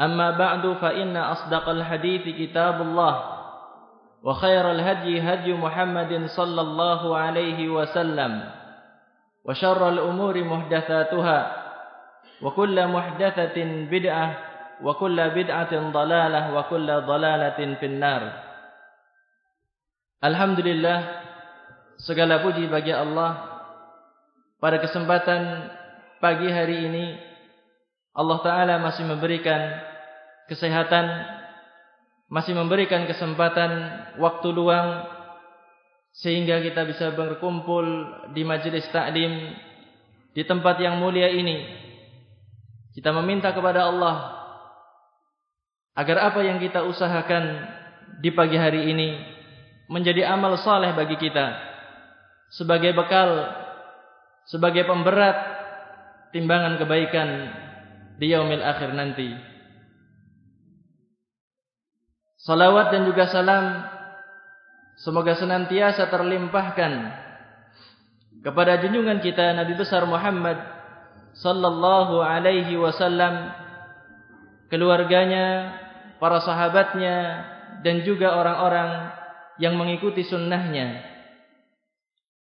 أما بعد فإن أصدق الحديث كتاب الله وخير الهدي هدي محمد صلى الله عليه وسلم وشر الأمور محدثاتها وكل محدثة بدعة وكل بدعة ضلالة وكل ضلالة في النار Alhamdulillah segala puji bagi Allah pada kesempatan pagi hari ini Allah Ta'ala masih memberikan kesehatan, masih memberikan kesempatan waktu luang, sehingga kita bisa berkumpul di majelis taklim di tempat yang mulia ini. Kita meminta kepada Allah agar apa yang kita usahakan di pagi hari ini menjadi amal saleh bagi kita sebagai bekal, sebagai pemberat timbangan kebaikan di yaumil akhir nanti. Salawat dan juga salam semoga senantiasa terlimpahkan kepada junjungan kita Nabi besar Muhammad sallallahu alaihi wasallam keluarganya, para sahabatnya dan juga orang-orang yang mengikuti sunnahnya.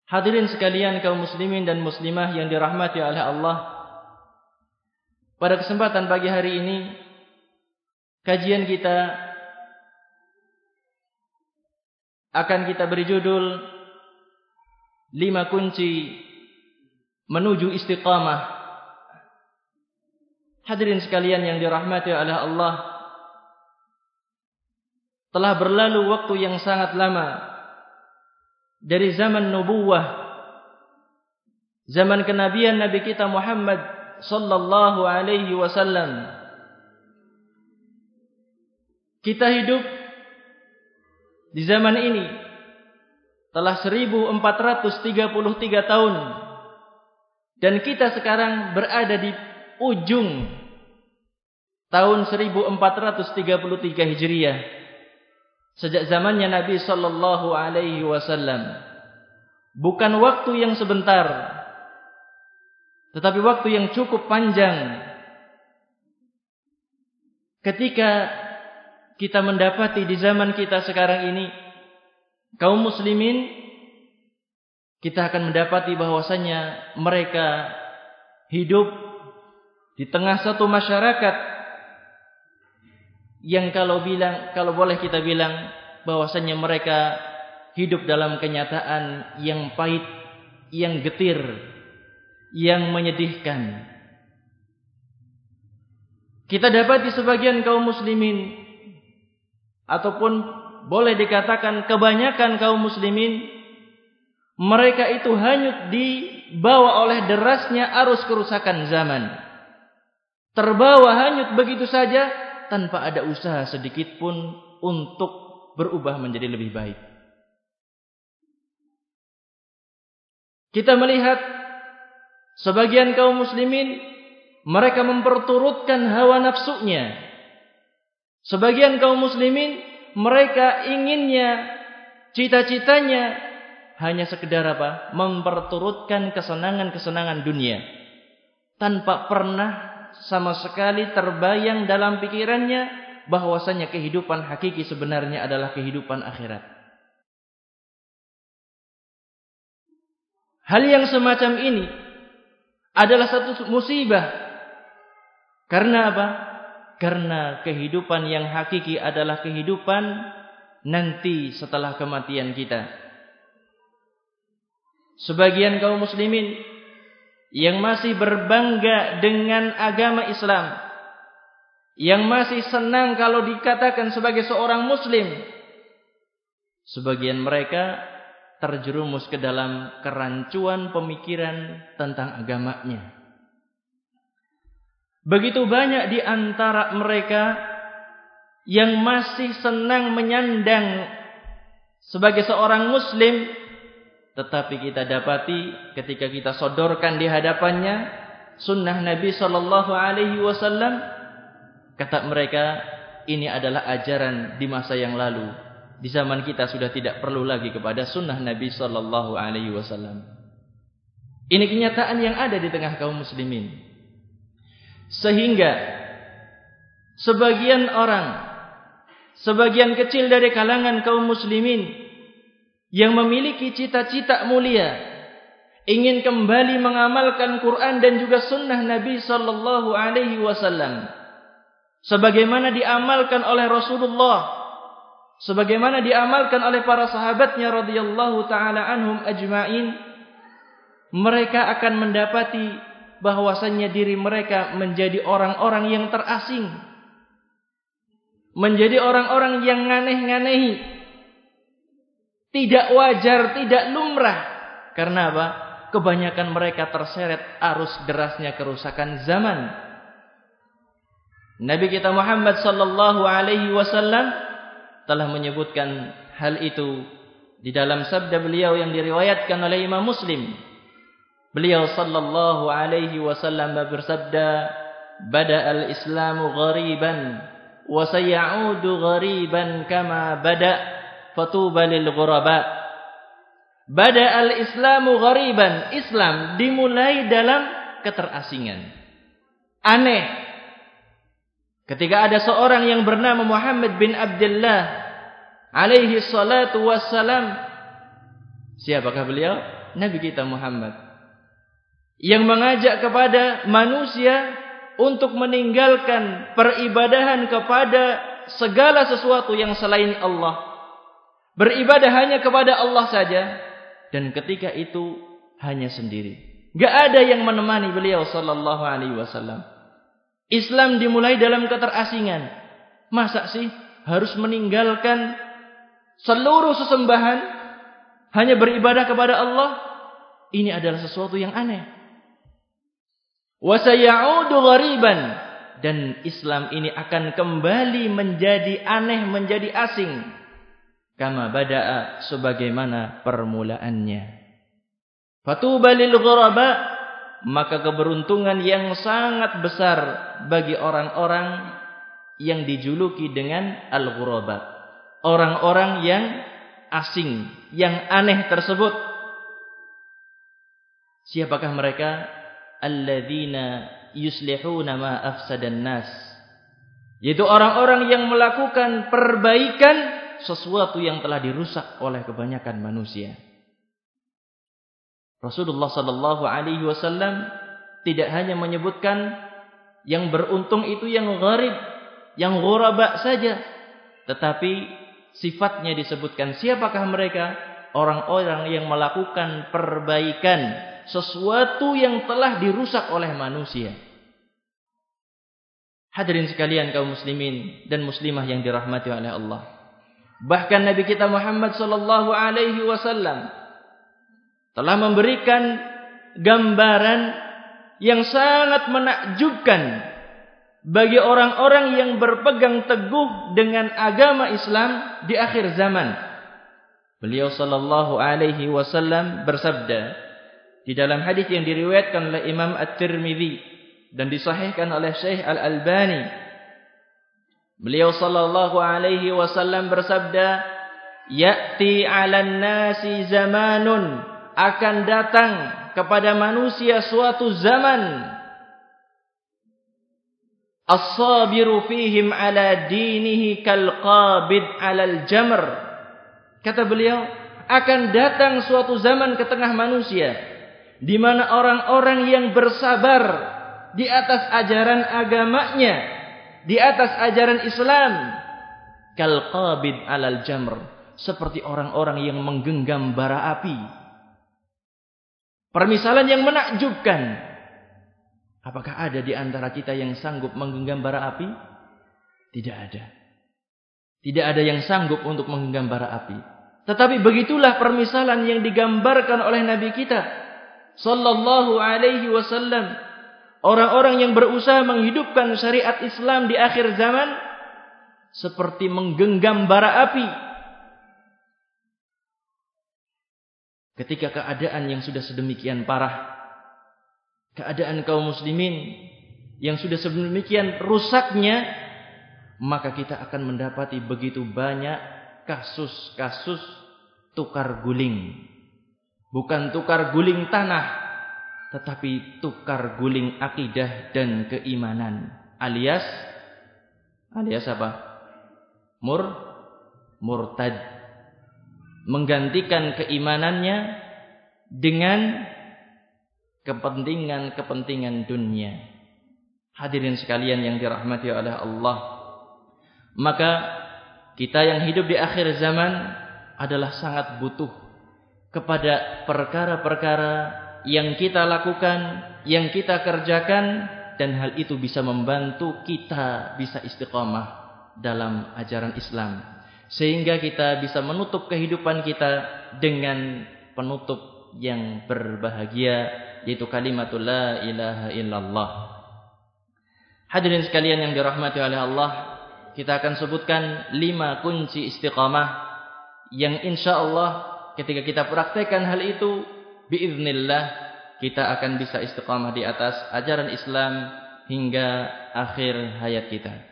Hadirin sekalian kaum muslimin dan muslimah yang dirahmati oleh Allah pada kesempatan pagi hari ini kajian kita akan kita beri judul lima kunci menuju istiqamah. Hadirin sekalian yang dirahmati oleh Allah, telah berlalu waktu yang sangat lama dari zaman nubuwah, zaman kenabian Nabi kita Muhammad sallallahu alaihi wasallam. Kita hidup di zaman ini telah 1433 tahun dan kita sekarang berada di ujung tahun 1433 Hijriah sejak zamannya Nabi sallallahu alaihi wasallam bukan waktu yang sebentar tetapi waktu yang cukup panjang. Ketika kita mendapati di zaman kita sekarang ini kaum muslimin kita akan mendapati bahwasanya mereka hidup di tengah satu masyarakat yang kalau bilang kalau boleh kita bilang bahwasanya mereka hidup dalam kenyataan yang pahit, yang getir, yang menyedihkan. Kita dapat di sebagian kaum muslimin ataupun boleh dikatakan kebanyakan kaum muslimin mereka itu hanyut dibawa oleh derasnya arus kerusakan zaman. Terbawa hanyut begitu saja tanpa ada usaha sedikit pun untuk berubah menjadi lebih baik. Kita melihat Sebagian kaum muslimin mereka memperturutkan hawa nafsunya. Sebagian kaum muslimin mereka inginnya cita-citanya hanya sekedar apa? Memperturutkan kesenangan-kesenangan dunia tanpa pernah sama sekali terbayang dalam pikirannya bahwasanya kehidupan hakiki sebenarnya adalah kehidupan akhirat. Hal yang semacam ini adalah satu musibah. Karena apa? Karena kehidupan yang hakiki adalah kehidupan nanti setelah kematian kita. Sebagian kaum muslimin yang masih berbangga dengan agama Islam, yang masih senang kalau dikatakan sebagai seorang muslim, sebagian mereka terjerumus ke dalam kerancuan pemikiran tentang agamanya. Begitu banyak di antara mereka yang masih senang menyandang sebagai seorang muslim tetapi kita dapati ketika kita sodorkan di hadapannya sunnah Nabi sallallahu alaihi wasallam kata mereka ini adalah ajaran di masa yang lalu di zaman kita sudah tidak perlu lagi kepada sunnah Nabi sallallahu alaihi wasallam. Ini kenyataan yang ada di tengah kaum muslimin. Sehingga sebagian orang, sebagian kecil dari kalangan kaum muslimin yang memiliki cita-cita mulia, ingin kembali mengamalkan Quran dan juga sunnah Nabi sallallahu alaihi wasallam sebagaimana diamalkan oleh Rasulullah sebagaimana diamalkan oleh para sahabatnya radhiyallahu taala anhum ajmain mereka akan mendapati bahwasannya diri mereka menjadi orang-orang yang terasing. Menjadi orang-orang yang nganeh-nganehi. Tidak wajar, tidak lumrah. Karena apa? Kebanyakan mereka terseret arus derasnya kerusakan zaman. Nabi kita Muhammad sallallahu alaihi wasallam telah menyebutkan hal itu di dalam sabda beliau yang diriwayatkan oleh Imam Muslim Beliau sallallahu alaihi wasallam bersabda, "Bada al-Islamu ghariban wa sayaudu ghariban kama bada, fatuba lil ghuraba." Bada al-Islamu ghariban, Islam dimulai dalam keterasingan. Aneh. Ketika ada seorang yang bernama Muhammad bin Abdullah alaihi salatu wassalam. Siapakah beliau? Nabi kita Muhammad yang mengajak kepada manusia untuk meninggalkan peribadahan kepada segala sesuatu yang selain Allah. Beribadah hanya kepada Allah saja dan ketika itu hanya sendiri. Gak ada yang menemani beliau sallallahu alaihi wasallam. Islam dimulai dalam keterasingan. Masa sih harus meninggalkan seluruh sesembahan hanya beribadah kepada Allah? Ini adalah sesuatu yang aneh. Wasayaudu ghariban dan Islam ini akan kembali menjadi aneh, menjadi asing. Kama bada'a sebagaimana permulaannya. Fatuba lil ghuraba maka keberuntungan yang sangat besar bagi orang-orang yang dijuluki dengan al-ghuraba. Orang-orang yang asing, yang aneh tersebut. Siapakah mereka? alladzina yuslihuna ma afsadan nas yaitu orang-orang yang melakukan perbaikan sesuatu yang telah dirusak oleh kebanyakan manusia Rasulullah sallallahu alaihi wasallam tidak hanya menyebutkan yang beruntung itu yang gharib yang ghuraba saja tetapi sifatnya disebutkan siapakah mereka orang-orang yang melakukan perbaikan sesuatu yang telah dirusak oleh manusia. Hadirin sekalian kaum muslimin dan muslimah yang dirahmati oleh Allah. Bahkan Nabi kita Muhammad sallallahu alaihi wasallam telah memberikan gambaran yang sangat menakjubkan bagi orang-orang yang berpegang teguh dengan agama Islam di akhir zaman. Beliau sallallahu alaihi wasallam bersabda, di dalam hadis yang diriwayatkan oleh Imam At-Tirmidzi dan disahihkan oleh Syekh Al-Albani Beliau sallallahu alaihi wasallam bersabda, "Ya'ti 'alan nasi zamanun" akan datang kepada manusia suatu zaman As-sabiru fihim ala dinihi kalqabid alal jamr. Kata beliau, akan datang suatu zaman ke tengah manusia di mana orang-orang yang bersabar di atas ajaran agamanya, di atas ajaran Islam, kalqabid alal jamr, seperti orang-orang yang menggenggam bara api. Permisalan yang menakjubkan Apakah ada di antara kita yang sanggup menggenggam bara api? Tidak ada. Tidak ada yang sanggup untuk menggenggam bara api. Tetapi begitulah permisalan yang digambarkan oleh Nabi kita sallallahu alaihi wasallam. Orang-orang yang berusaha menghidupkan syariat Islam di akhir zaman seperti menggenggam bara api. Ketika keadaan yang sudah sedemikian parah keadaan kaum muslimin yang sudah sedemikian rusaknya maka kita akan mendapati begitu banyak kasus-kasus tukar guling. Bukan tukar guling tanah tetapi tukar guling akidah dan keimanan alias alias apa? Mur murtad menggantikan keimanannya dengan kepentingan-kepentingan dunia. Hadirin sekalian yang dirahmati oleh Allah. Maka kita yang hidup di akhir zaman adalah sangat butuh kepada perkara-perkara yang kita lakukan, yang kita kerjakan dan hal itu bisa membantu kita bisa istiqamah dalam ajaran Islam sehingga kita bisa menutup kehidupan kita dengan penutup yang berbahagia yaitu kalimatul la ilaha illallah. Hadirin sekalian yang dirahmati oleh Allah, kita akan sebutkan lima kunci istiqamah yang insya Allah ketika kita praktekkan hal itu biiznillah kita akan bisa istiqamah di atas ajaran Islam hingga akhir hayat kita.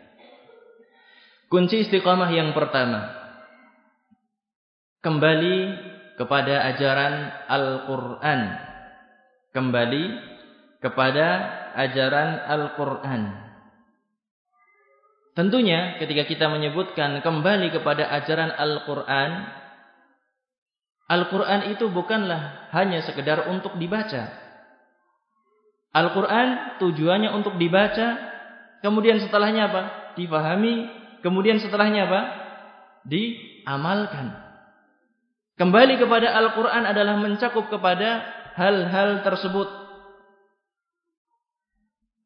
Kunci istiqamah yang pertama kembali kepada ajaran Al-Qur'an kembali kepada ajaran Al-Quran. Tentunya ketika kita menyebutkan kembali kepada ajaran Al-Quran, Al-Quran itu bukanlah hanya sekedar untuk dibaca. Al-Quran tujuannya untuk dibaca, kemudian setelahnya apa? Dipahami, kemudian setelahnya apa? Diamalkan. Kembali kepada Al-Quran adalah mencakup kepada hal-hal tersebut.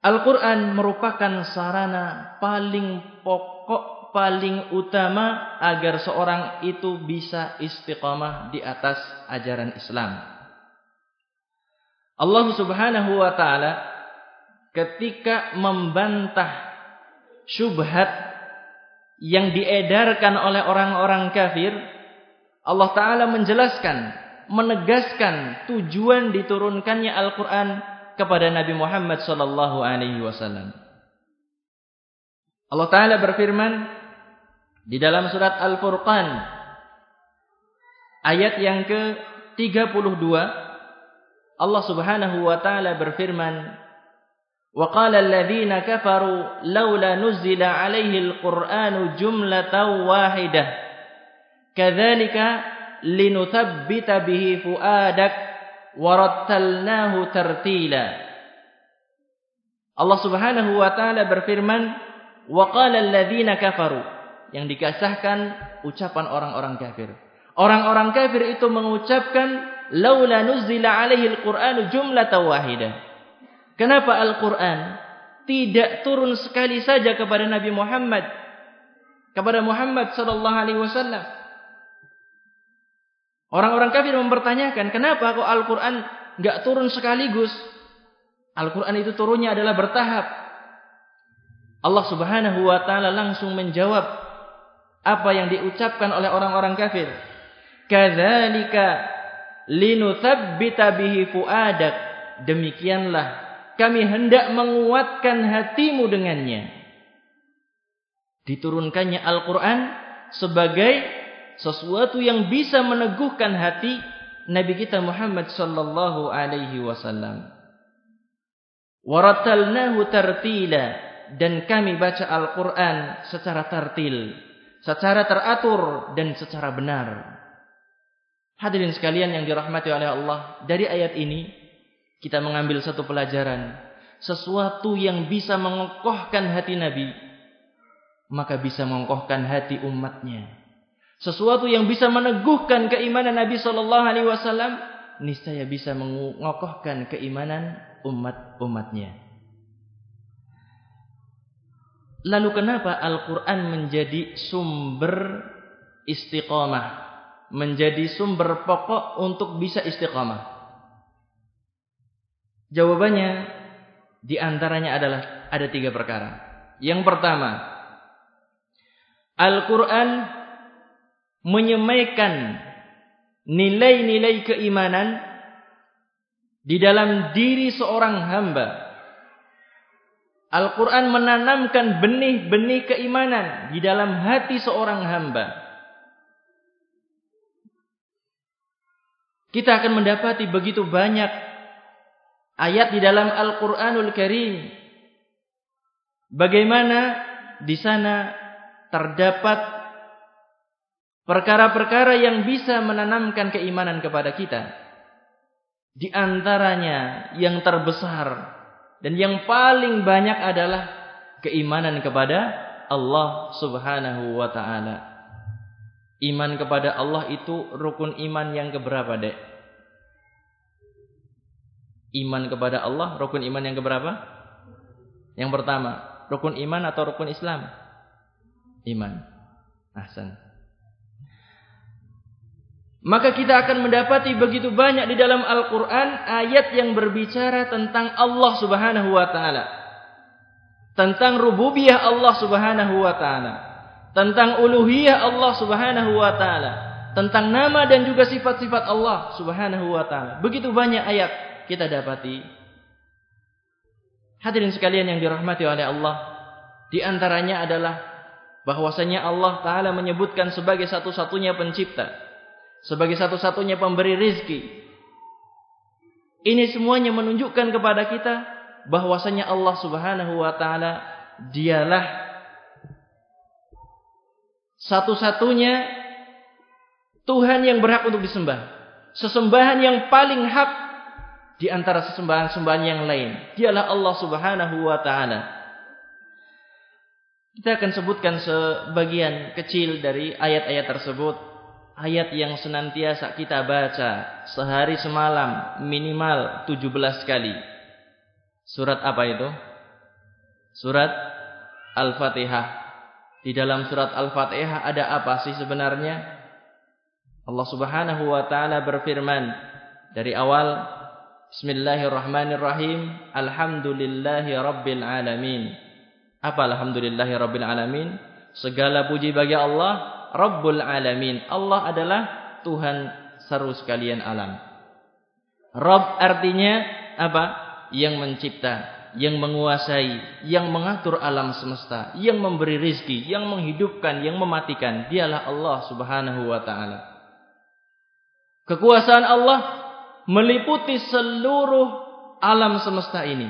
Al-Quran merupakan sarana paling pokok, paling utama agar seorang itu bisa istiqamah di atas ajaran Islam. Allah subhanahu wa ta'ala ketika membantah syubhat yang diedarkan oleh orang-orang kafir, Allah Ta'ala menjelaskan menegaskan tujuan diturunkannya Al-Quran kepada Nabi Muhammad sallallahu alaihi wasallam. Allah Ta'ala berfirman di dalam surat Al-Furqan ayat yang ke-32 Allah Subhanahu wa taala berfirman Qala alladhina kafaru laula nuzila alaihi al-Qur'anu jumlatan wahidah kadzalika linuthabbita bihi fuadak warattalnahu tartila Allah Subhanahu wa taala berfirman wa qala alladziina kafaru yang dikasahkan ucapan orang-orang kafir. Orang-orang kafir itu mengucapkan laula nuzila alaihi alquranu jumlatan wahidah kenapa Al-Qur'an tidak turun sekali saja kepada Nabi Muhammad kepada Muhammad sallallahu alaihi wasallam Orang-orang kafir mempertanyakan, kenapa kok Al-Quran nggak turun sekaligus? Al-Quran itu turunnya adalah bertahap. Allah subhanahu wa ta'ala langsung menjawab apa yang diucapkan oleh orang-orang kafir. Kadzalika linuthabbita bihi fuadak. Demikianlah kami hendak menguatkan hatimu dengannya. diturunkannya Al-Quran sebagai sesuatu yang bisa meneguhkan hati Nabi kita Muhammad sallallahu alaihi wasallam. Waratalnahu tartila dan kami baca Al-Qur'an secara tartil, secara teratur dan secara benar. Hadirin sekalian yang dirahmati oleh Allah, dari ayat ini kita mengambil satu pelajaran, sesuatu yang bisa mengokohkan hati Nabi, maka bisa mengokohkan hati umatnya. Sesuatu yang bisa meneguhkan keimanan Nabi Shallallahu Alaihi Wasallam, niscaya bisa mengokohkan keimanan umat-umatnya. Lalu kenapa Al-Quran menjadi sumber istiqomah? menjadi sumber pokok untuk bisa istiqamah? Jawabannya di antaranya adalah ada tiga perkara. Yang pertama, Al-Quran menyemaikan nilai-nilai keimanan di dalam diri seorang hamba. Al-Quran menanamkan benih-benih keimanan di dalam hati seorang hamba. Kita akan mendapati begitu banyak ayat di dalam Al-Qur'anul Karim. Bagaimana di sana terdapat perkara-perkara yang bisa menanamkan keimanan kepada kita. Di antaranya yang terbesar dan yang paling banyak adalah keimanan kepada Allah Subhanahu wa taala. Iman kepada Allah itu rukun iman yang keberapa, Dek? Iman kepada Allah rukun iman yang keberapa? Yang pertama, rukun iman atau rukun Islam? Iman. Ahsan. Maka kita akan mendapati begitu banyak di dalam Al-Quran ayat yang berbicara tentang Allah subhanahu wa ta'ala. Tentang rububiyah Allah subhanahu wa ta'ala tentang uluhiyah Allah Subhanahu wa taala, tentang nama dan juga sifat-sifat Allah Subhanahu wa taala. Begitu banyak ayat kita dapati. Hadirin sekalian yang dirahmati oleh Allah, di antaranya adalah bahwasanya Allah taala menyebutkan sebagai satu-satunya pencipta, sebagai satu-satunya pemberi rizki. Ini semuanya menunjukkan kepada kita bahwasanya Allah Subhanahu wa taala dialah satu-satunya Tuhan yang berhak untuk disembah. Sesembahan yang paling hak di antara sesembahan-sembahan yang lain. Dialah Allah Subhanahu wa taala. Kita akan sebutkan sebagian kecil dari ayat-ayat tersebut. Ayat yang senantiasa kita baca sehari semalam minimal 17 kali. Surat apa itu? Surat Al-Fatihah. Di dalam surat Al-Fatihah ada apa sih sebenarnya? Allah Subhanahu wa taala berfirman dari awal Bismillahirrahmanirrahim Alhamdulillahi rabbil alamin. Apa alhamdulillahi rabbil alamin? Segala puji bagi Allah Rabbul alamin. Allah adalah Tuhan seru sekalian alam. Rabb artinya apa? Yang mencipta yang menguasai, yang mengatur alam semesta, yang memberi rizki, yang menghidupkan, yang mematikan. Dialah Allah subhanahu wa ta'ala. Kekuasaan Allah meliputi seluruh alam semesta ini.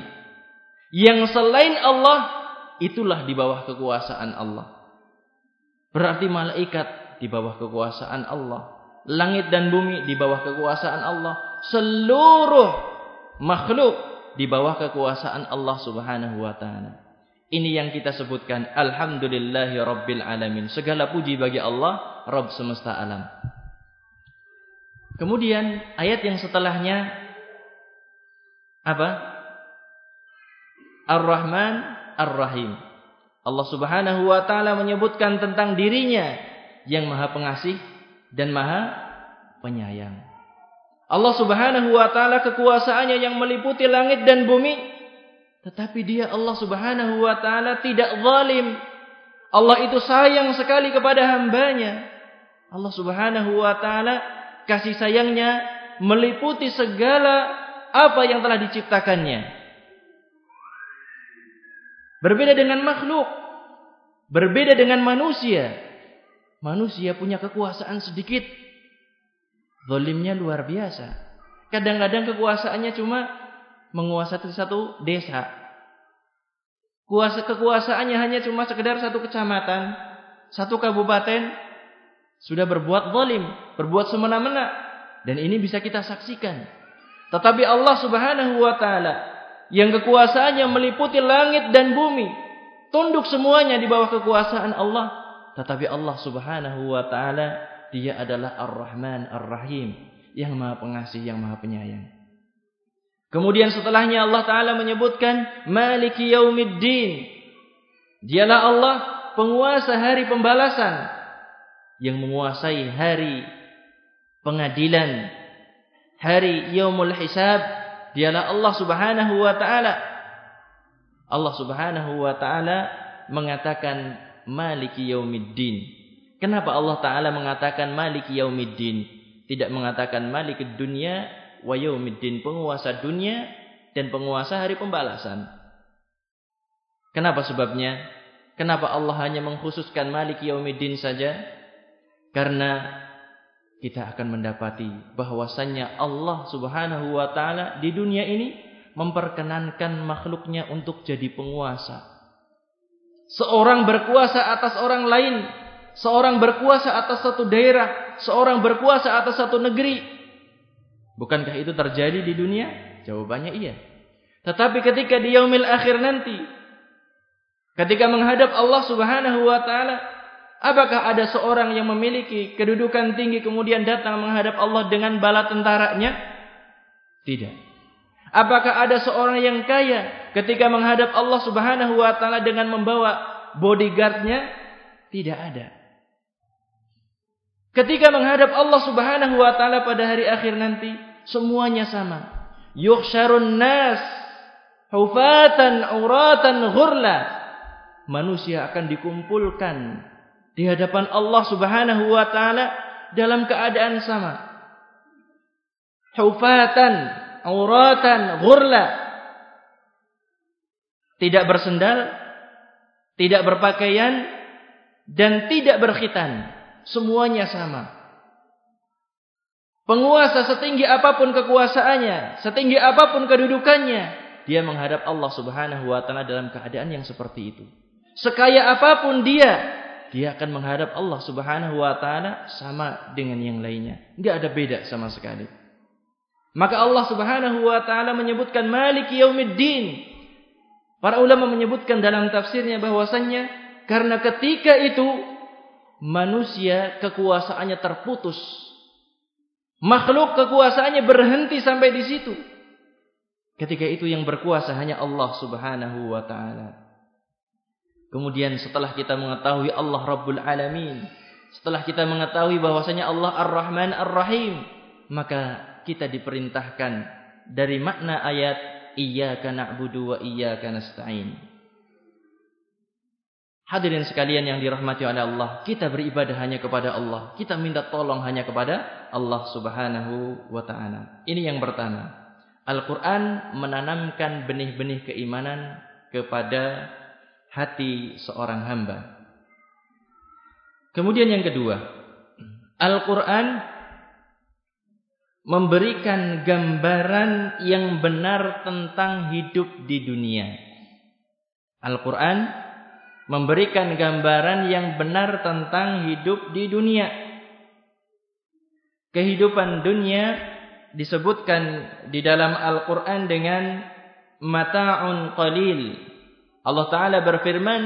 Yang selain Allah, itulah di bawah kekuasaan Allah. Berarti malaikat di bawah kekuasaan Allah. Langit dan bumi di bawah kekuasaan Allah. Seluruh makhluk di bawah kekuasaan Allah Subhanahu wa taala. Ini yang kita sebutkan alhamdulillahi rabbil alamin. Segala puji bagi Allah, Rabb semesta alam. Kemudian ayat yang setelahnya apa? Ar-Rahman Ar-Rahim. Allah Subhanahu wa taala menyebutkan tentang dirinya yang Maha Pengasih dan Maha Penyayang. Allah Subhanahu wa taala kekuasaannya yang meliputi langit dan bumi tetapi dia Allah Subhanahu wa taala tidak zalim Allah itu sayang sekali kepada hambanya Allah Subhanahu wa taala kasih sayangnya meliputi segala apa yang telah diciptakannya berbeda dengan makhluk Berbeda dengan manusia. Manusia punya kekuasaan sedikit. Zolimnya luar biasa. Kadang-kadang kekuasaannya cuma menguasai satu desa. Kuasa kekuasaannya hanya cuma sekedar satu kecamatan, satu kabupaten, sudah berbuat zalim, berbuat semena-mena. Dan ini bisa kita saksikan. Tetapi Allah subhanahu wa ta'ala, yang kekuasaannya meliputi langit dan bumi, tunduk semuanya di bawah kekuasaan Allah. Tetapi Allah subhanahu wa ta'ala, dia adalah Ar-Rahman Ar-Rahim, yang maha pengasih, yang maha penyayang. Kemudian setelahnya Allah Ta'ala menyebutkan Maliki Yaumiddin. Dialah Allah penguasa hari pembalasan. Yang menguasai hari pengadilan. Hari Yaumul Hisab. Dialah Allah Subhanahu Wa Ta'ala. Allah Subhanahu Wa Ta'ala mengatakan Maliki Yaumiddin. Kenapa Allah Ta'ala mengatakan Maliki Yaumiddin? Tidak mengatakan Maliki Dunia wa yaumiddin, penguasa dunia dan penguasa hari pembalasan. Kenapa sebabnya? Kenapa Allah hanya mengkhususkan Malik Yaumiddin saja? Karena kita akan mendapati bahwasannya Allah Subhanahu wa taala di dunia ini memperkenankan makhluknya untuk jadi penguasa. Seorang berkuasa atas orang lain, seorang berkuasa atas satu daerah, seorang berkuasa atas satu negeri, Bukankah itu terjadi di dunia? Jawabannya iya. Tetapi ketika di yaumil akhir nanti, ketika menghadap Allah Subhanahu wa taala, apakah ada seorang yang memiliki kedudukan tinggi kemudian datang menghadap Allah dengan bala tentaranya? Tidak. Apakah ada seorang yang kaya ketika menghadap Allah Subhanahu wa taala dengan membawa bodyguardnya? Tidak ada. Ketika menghadap Allah Subhanahu wa taala pada hari akhir nanti, semuanya sama. Yuhsyarun nas hufatan uratan ghurla. Manusia akan dikumpulkan di hadapan Allah Subhanahu wa taala dalam keadaan sama. Hufatan uratan ghurla. Tidak bersendal, tidak berpakaian dan tidak berkhitan. Semuanya sama. Penguasa setinggi apa pun kekuasaannya, setinggi apa pun kedudukannya, dia menghadap Allah Subhanahu wa taala dalam keadaan yang seperti itu. Sekaya apa pun dia, dia akan menghadap Allah Subhanahu wa taala sama dengan yang lainnya. Enggak ada beda sama sekali. Maka Allah Subhanahu wa taala menyebutkan Maliki Yaumiddin. Para ulama menyebutkan dalam tafsirnya bahwasannya karena ketika itu manusia kekuasaannya terputus Makhluk kekuasaannya berhenti sampai di situ. Ketika itu yang berkuasa hanya Allah Subhanahu wa taala. Kemudian setelah kita mengetahui Allah Rabbul Alamin, setelah kita mengetahui bahwasanya Allah Ar-Rahman Ar-Rahim, maka kita diperintahkan dari makna ayat iyyaka na'budu wa iyyaka nasta'in. Hadirin sekalian yang dirahmati oleh Allah, kita beribadah hanya kepada Allah. Kita minta tolong hanya kepada Allah Subhanahu wa taala. Ini yang pertama. Al-Qur'an menanamkan benih-benih keimanan kepada hati seorang hamba. Kemudian yang kedua, Al-Qur'an memberikan gambaran yang benar tentang hidup di dunia. Al-Qur'an memberikan gambaran yang benar tentang hidup di dunia. Kehidupan dunia disebutkan di dalam Al-Quran dengan mata'un qalil. Allah Ta'ala berfirman,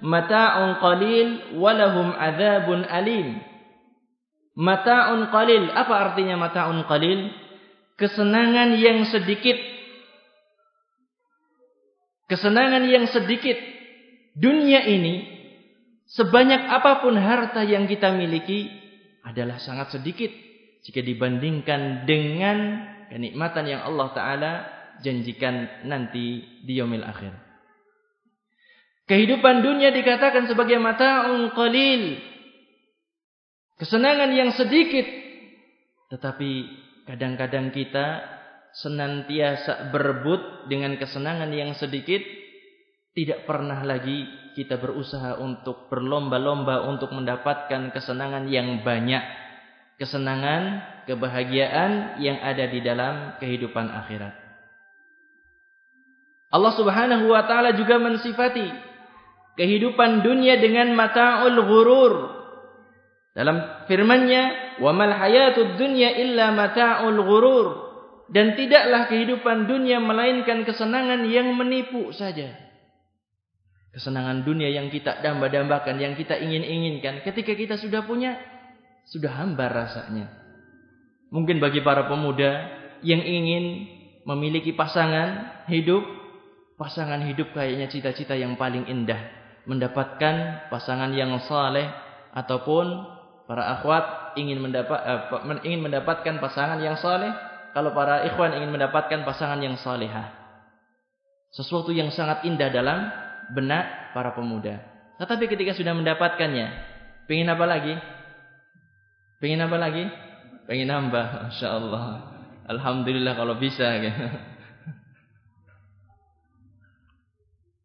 mata'un qalil walahum azabun alim. Mata'un qalil. Apa artinya mata'un qalil? Kesenangan yang sedikit. Kesenangan yang sedikit dunia ini sebanyak apa pun harta yang kita miliki adalah sangat sedikit jika dibandingkan dengan kenikmatan yang Allah taala janjikan nanti di yaumil akhir. Kehidupan dunia dikatakan sebagai mata'un qalil. Kesenangan yang sedikit. Tetapi kadang-kadang kita senantiasa berebut dengan kesenangan yang sedikit tidak pernah lagi kita berusaha untuk berlomba-lomba untuk mendapatkan kesenangan yang banyak. Kesenangan, kebahagiaan yang ada di dalam kehidupan akhirat. Allah Subhanahu wa taala juga mensifati kehidupan dunia dengan mata'ul ghurur. Dalam firman-Nya, "Wa mal hayatud dunya illa mata'ul ghurur." Dan tidaklah kehidupan dunia melainkan kesenangan yang menipu saja. Kesenangan dunia yang kita damba-dambakan, yang kita ingin-inginkan. Ketika kita sudah punya, sudah hambar rasanya. Mungkin bagi para pemuda yang ingin memiliki pasangan hidup, pasangan hidup kayaknya cita-cita yang paling indah. Mendapatkan pasangan yang saleh ataupun para akhwat ingin mendapat uh, ingin mendapatkan pasangan yang saleh kalau para ikhwan ingin mendapatkan pasangan yang salihah. Sesuatu yang sangat indah dalam benak para pemuda. Tetapi ketika sudah mendapatkannya, pengen apa lagi? Pengen apa lagi? Pengen nambah, Masya Allah. Alhamdulillah kalau bisa.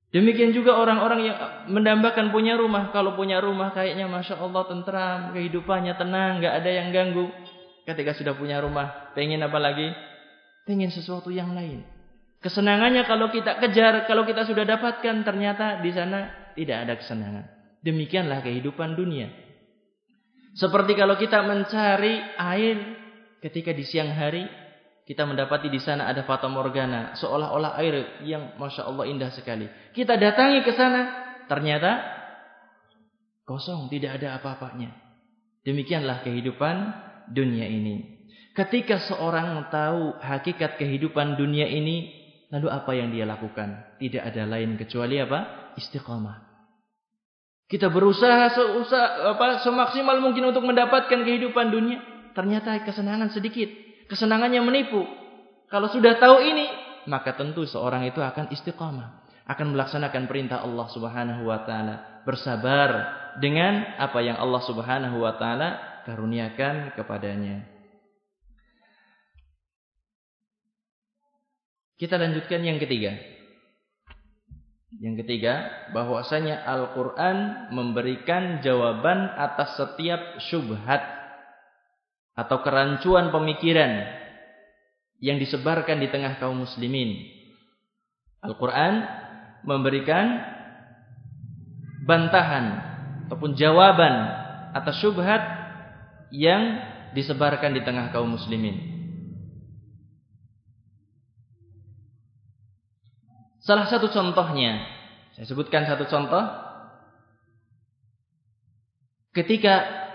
Demikian juga orang-orang yang mendambakan punya rumah. Kalau punya rumah kayaknya Masya Allah tentram, kehidupannya tenang, nggak ada yang ganggu. Ketika sudah punya rumah, pengen apa lagi? Pengen sesuatu yang lain. Kesenangannya kalau kita kejar, kalau kita sudah dapatkan, ternyata di sana tidak ada kesenangan. Demikianlah kehidupan dunia. Seperti kalau kita mencari air ketika di siang hari, kita mendapati di sana ada fata morgana, seolah-olah air yang masya Allah indah sekali. Kita datangi ke sana, ternyata kosong, tidak ada apa-apanya. Demikianlah kehidupan dunia ini. Ketika seorang tahu hakikat kehidupan dunia ini, lalu apa yang dia lakukan? Tidak ada lain kecuali apa? Istiqamah. Kita berusaha seusaha, apa, semaksimal mungkin untuk mendapatkan kehidupan dunia. Ternyata kesenangan sedikit. Kesenangannya menipu. Kalau sudah tahu ini, maka tentu seorang itu akan istiqamah. Akan melaksanakan perintah Allah subhanahu wa ta'ala. Bersabar dengan apa yang Allah subhanahu wa ta'ala karuniakan kepadanya. Kita lanjutkan yang ketiga. Yang ketiga, bahwasanya Al-Quran memberikan jawaban atas setiap syubhat atau kerancuan pemikiran yang disebarkan di tengah kaum muslimin. Al-Quran memberikan bantahan ataupun jawaban atas syubhat yang disebarkan di tengah kaum muslimin. Salah satu contohnya, saya sebutkan satu contoh. Ketika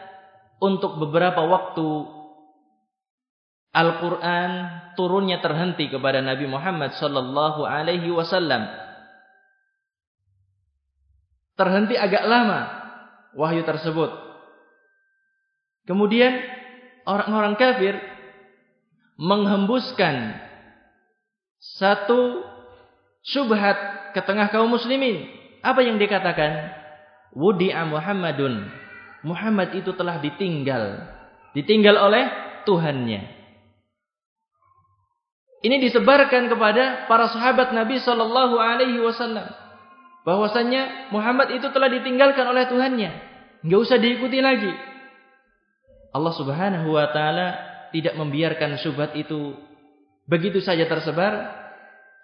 untuk beberapa waktu Al-Quran turunnya terhenti kepada Nabi Muhammad sallallahu alaihi wasallam. Terhenti agak lama wahyu tersebut. Kemudian orang-orang kafir menghembuskan satu syubhat ke tengah kaum muslimin. Apa yang dikatakan? Wudi'a Muhammadun. Muhammad itu telah ditinggal. Ditinggal oleh Tuhannya. Ini disebarkan kepada para sahabat Nabi Shallallahu Alaihi Wasallam bahwasanya Muhammad itu telah ditinggalkan oleh Tuhannya, nggak usah diikuti lagi. Allah Subhanahu wa taala tidak membiarkan syubhat itu begitu saja tersebar.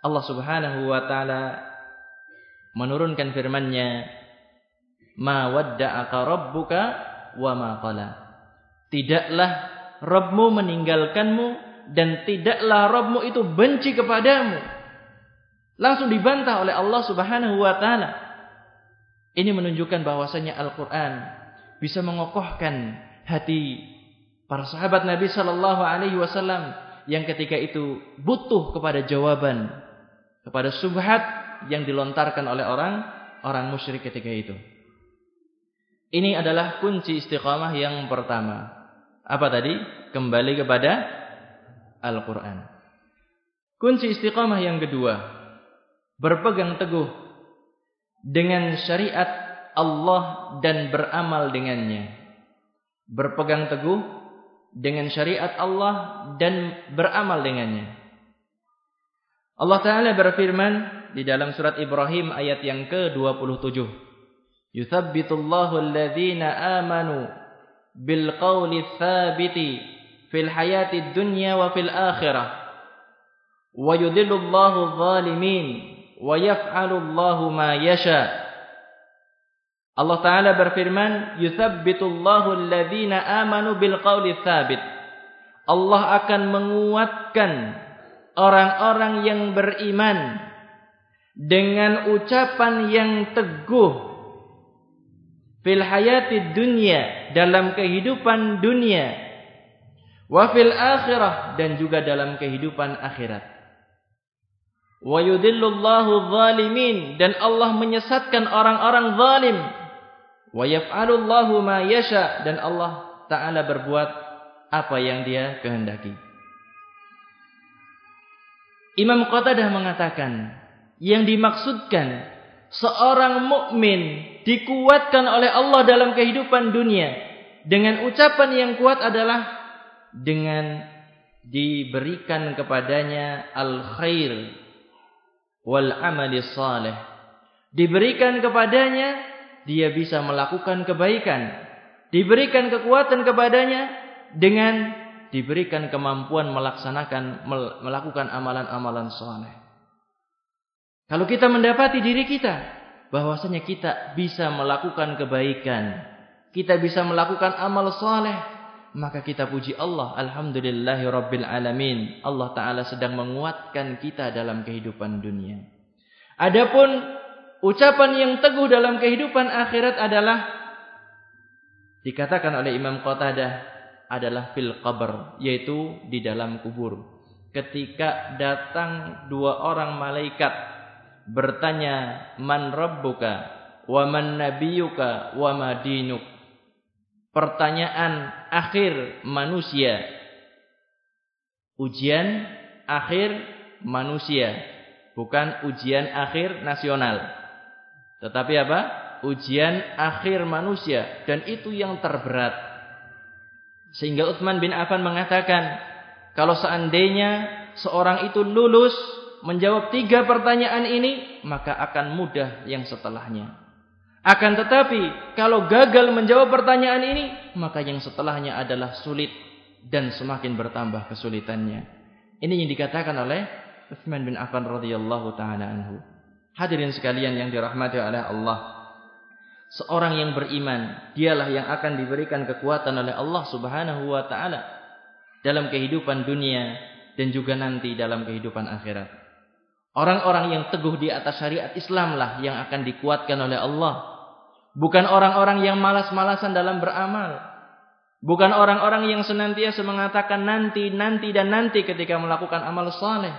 Allah Subhanahu wa taala menurunkan firman-Nya, "Ma wadda'aka rabbuka wa ma qala." Tidaklah Rabbmu meninggalkanmu dan tidaklah Rabbmu itu benci kepadamu. Langsung dibantah oleh Allah Subhanahu wa taala. Ini menunjukkan bahwasanya Al-Qur'an bisa mengokohkan hati para sahabat Nabi Shallallahu Alaihi Wasallam yang ketika itu butuh kepada jawaban kepada subhat yang dilontarkan oleh orang orang musyrik ketika itu. Ini adalah kunci istiqamah yang pertama. Apa tadi? Kembali kepada Al-Quran. Kunci istiqamah yang kedua. Berpegang teguh dengan syariat Allah dan beramal dengannya berpegang teguh dengan syariat Allah dan beramal dengannya. Allah Ta'ala berfirman di dalam surat Ibrahim ayat yang ke-27. Alladhina amanu bil qawli thabiti fil hayati dunya wa fil akhirah. Wa yudhillullahu zalimin wa yaf'alullahu ma yasha. Allah Ta'ala berfirman, Yuthabbitullahu alladhina amanu bil qawli thabit. Allah akan menguatkan orang-orang yang beriman dengan ucapan yang teguh fil hayati dunia dalam kehidupan dunia. Wa fil akhirah dan juga dalam kehidupan akhirat. Wa yudhillullahu zalimin dan Allah menyesatkan orang-orang zalim. Wa yaf'alullahu ma yasha dan Allah taala berbuat apa yang dia kehendaki. Imam Qatadah mengatakan yang dimaksudkan seorang mukmin dikuatkan oleh Allah dalam kehidupan dunia dengan ucapan yang kuat adalah dengan diberikan kepadanya al khair wal amali saleh diberikan kepadanya dia bisa melakukan kebaikan. Diberikan kekuatan kepadanya dengan diberikan kemampuan melaksanakan melakukan amalan-amalan saleh. Kalau kita mendapati diri kita bahwasanya kita bisa melakukan kebaikan, kita bisa melakukan amal saleh, maka kita puji Allah, alhamdulillahi rabbil alamin. Allah taala sedang menguatkan kita dalam kehidupan dunia. Adapun ucapan yang teguh dalam kehidupan akhirat adalah dikatakan oleh Imam Qatadah adalah fil qabr, yaitu di dalam kubur. Ketika datang dua orang malaikat bertanya man rabbuka? Wa man nabiyuka wa ma dinuk? Pertanyaan akhir manusia. Ujian akhir manusia bukan ujian akhir nasional. Tetapi apa? Ujian akhir manusia dan itu yang terberat. Sehingga Utsman bin Affan mengatakan kalau seandainya seorang itu lulus menjawab tiga pertanyaan ini, maka akan mudah yang setelahnya. Akan tetapi, kalau gagal menjawab pertanyaan ini, maka yang setelahnya adalah sulit dan semakin bertambah kesulitannya. Ini yang dikatakan oleh Uthman bin Affan radhiyallahu taala anhu. Hadirin sekalian yang dirahmati oleh Allah. Seorang yang beriman, dialah yang akan diberikan kekuatan oleh Allah Subhanahu wa taala dalam kehidupan dunia dan juga nanti dalam kehidupan akhirat. Orang-orang yang teguh di atas syariat Islam lah yang akan dikuatkan oleh Allah. Bukan orang-orang yang malas-malasan dalam beramal. Bukan orang-orang yang senantiasa mengatakan nanti, nanti dan nanti ketika melakukan amal saleh.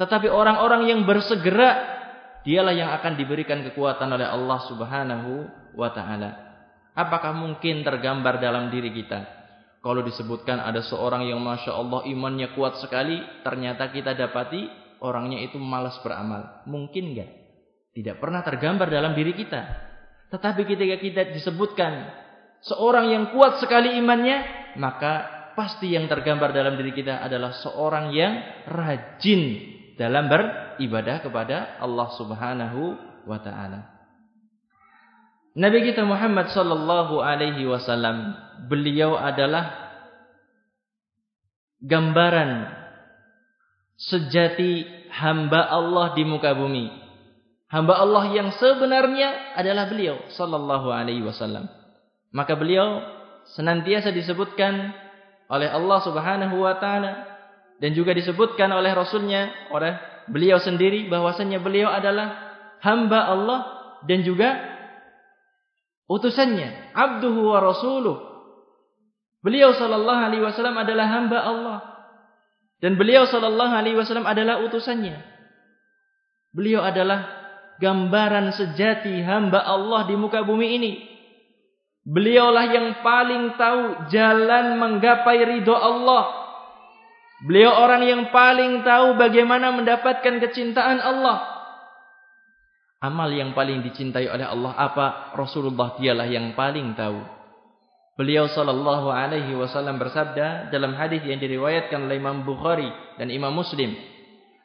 Tetapi orang-orang yang bersegera dialah yang akan diberikan kekuatan oleh Allah Subhanahu wa taala. Apakah mungkin tergambar dalam diri kita? Kalau disebutkan ada seorang yang Masya Allah imannya kuat sekali, ternyata kita dapati orangnya itu malas beramal. Mungkin enggak? Tidak pernah tergambar dalam diri kita. Tetapi ketika kita disebutkan seorang yang kuat sekali imannya, maka pasti yang tergambar dalam diri kita adalah seorang yang rajin dalam beribadah kepada Allah Subhanahu wa taala. Nabi kita Muhammad sallallahu alaihi wasallam beliau adalah gambaran sejati hamba Allah di muka bumi. Hamba Allah yang sebenarnya adalah beliau sallallahu alaihi wasallam. Maka beliau senantiasa disebutkan oleh Allah Subhanahu wa taala dan juga disebutkan oleh rasulnya oleh beliau sendiri bahwasanya beliau adalah hamba Allah dan juga utusannya, abduhu wa rasuluh. Beliau sallallahu alaihi wasallam adalah hamba Allah dan beliau sallallahu alaihi wasallam adalah utusannya. Beliau adalah gambaran sejati hamba Allah di muka bumi ini. Beliaulah yang paling tahu jalan menggapai ridho Allah. Beliau orang yang paling tahu bagaimana mendapatkan kecintaan Allah. Amal yang paling dicintai oleh Allah apa? Rasulullah dialah yang paling tahu. Beliau sallallahu alaihi wasallam bersabda dalam hadis yang diriwayatkan oleh Imam Bukhari dan Imam Muslim,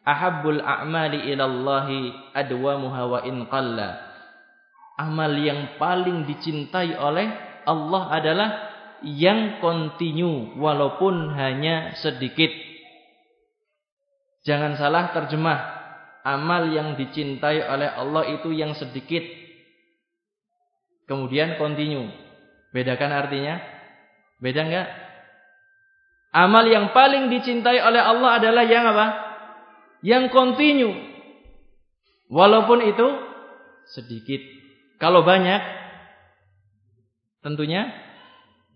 "Ahabbul a'mali ila Allah adwamuha wa in qalla." amal yang paling dicintai oleh Allah adalah yang kontinu walaupun hanya sedikit. Jangan salah terjemah. Amal yang dicintai oleh Allah itu yang sedikit. Kemudian kontinu. Bedakan artinya? Beda enggak? Amal yang paling dicintai oleh Allah adalah yang apa? Yang kontinu. Walaupun itu sedikit. Kalau banyak tentunya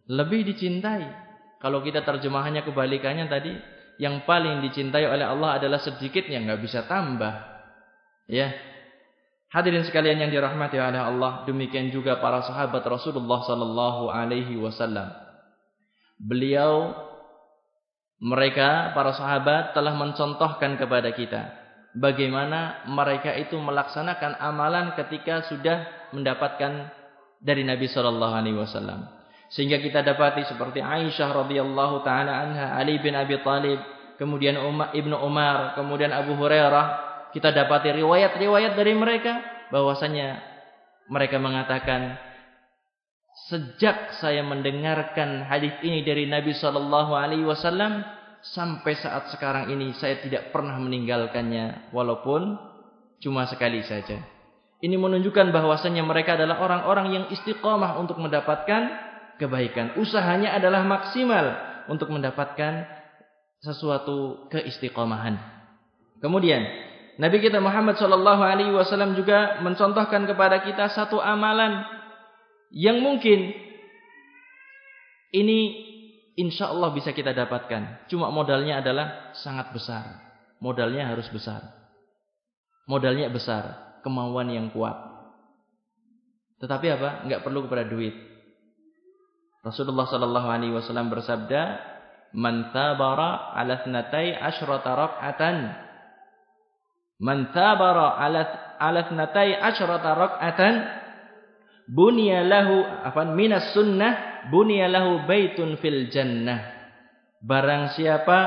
lebih dicintai. Kalau kita terjemahannya kebalikannya tadi, yang paling dicintai oleh Allah adalah sedikit yang nggak bisa tambah. Ya. Hadirin sekalian yang dirahmati oleh Allah, demikian juga para sahabat Rasulullah sallallahu alaihi wasallam. Beliau mereka para sahabat telah mencontohkan kepada kita bagaimana mereka itu melaksanakan amalan ketika sudah mendapatkan dari Nabi sallallahu alaihi wasallam. Sehingga kita dapati seperti Aisyah radhiyallahu taala anha, Ali bin Abi Thalib, kemudian Ibnu Umar, kemudian Abu Hurairah, kita dapati riwayat-riwayat dari mereka bahwasanya mereka mengatakan sejak saya mendengarkan hadis ini dari Nabi sallallahu alaihi wasallam sampai saat sekarang ini saya tidak pernah meninggalkannya walaupun cuma sekali saja. Ini menunjukkan bahwasanya mereka adalah orang-orang yang istiqomah untuk mendapatkan kebaikan. Usahanya adalah maksimal untuk mendapatkan sesuatu keistiqomahan. Kemudian Nabi kita Muhammad Shallallahu Alaihi Wasallam juga mencontohkan kepada kita satu amalan yang mungkin ini insya Allah bisa kita dapatkan. Cuma modalnya adalah sangat besar. Modalnya harus besar. Modalnya besar, kemauan yang kuat. Tetapi apa? Enggak perlu kepada duit. Rasulullah sallallahu alaihi wasallam bersabda, "Man thabara 'ala asyrata rak'atan." Man thabara 'ala 'ala thnatai asyrata rak'atan bunya lahu afan minas sunnah bunya lahu baitun fil jannah. Barang siapa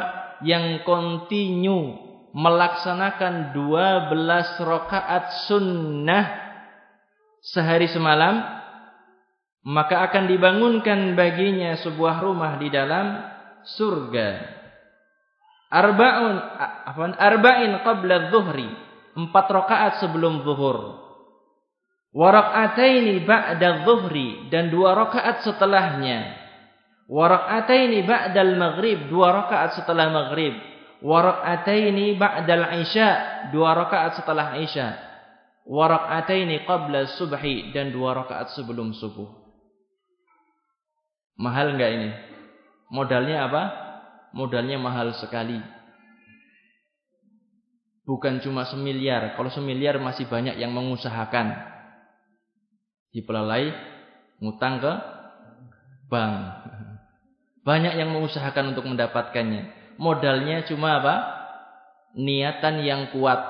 yang kontinu melaksanakan 12 rakaat sunnah sehari semalam maka akan dibangunkan baginya sebuah rumah di dalam surga. Arba'un afwan arba'in qabla dhuhri. Empat rakaat sebelum zuhur. Wa raka'ataini ba'da dhuhri dan dua rakaat setelahnya. Wa raka'ataini ba'dal maghrib, dua rakaat setelah maghrib. Wa raka'ataini ba'dal isya, dua rakaat setelah isya. Wa raka'ataini qabla subhi dan dua rakaat sebelum subuh. Mahal enggak ini? Modalnya apa? Modalnya mahal sekali. Bukan cuma semiliar. Kalau semiliar masih banyak yang mengusahakan. Dipelalai, ngutang ke bank. Banyak yang mengusahakan untuk mendapatkannya. Modalnya cuma apa? Niatan yang kuat.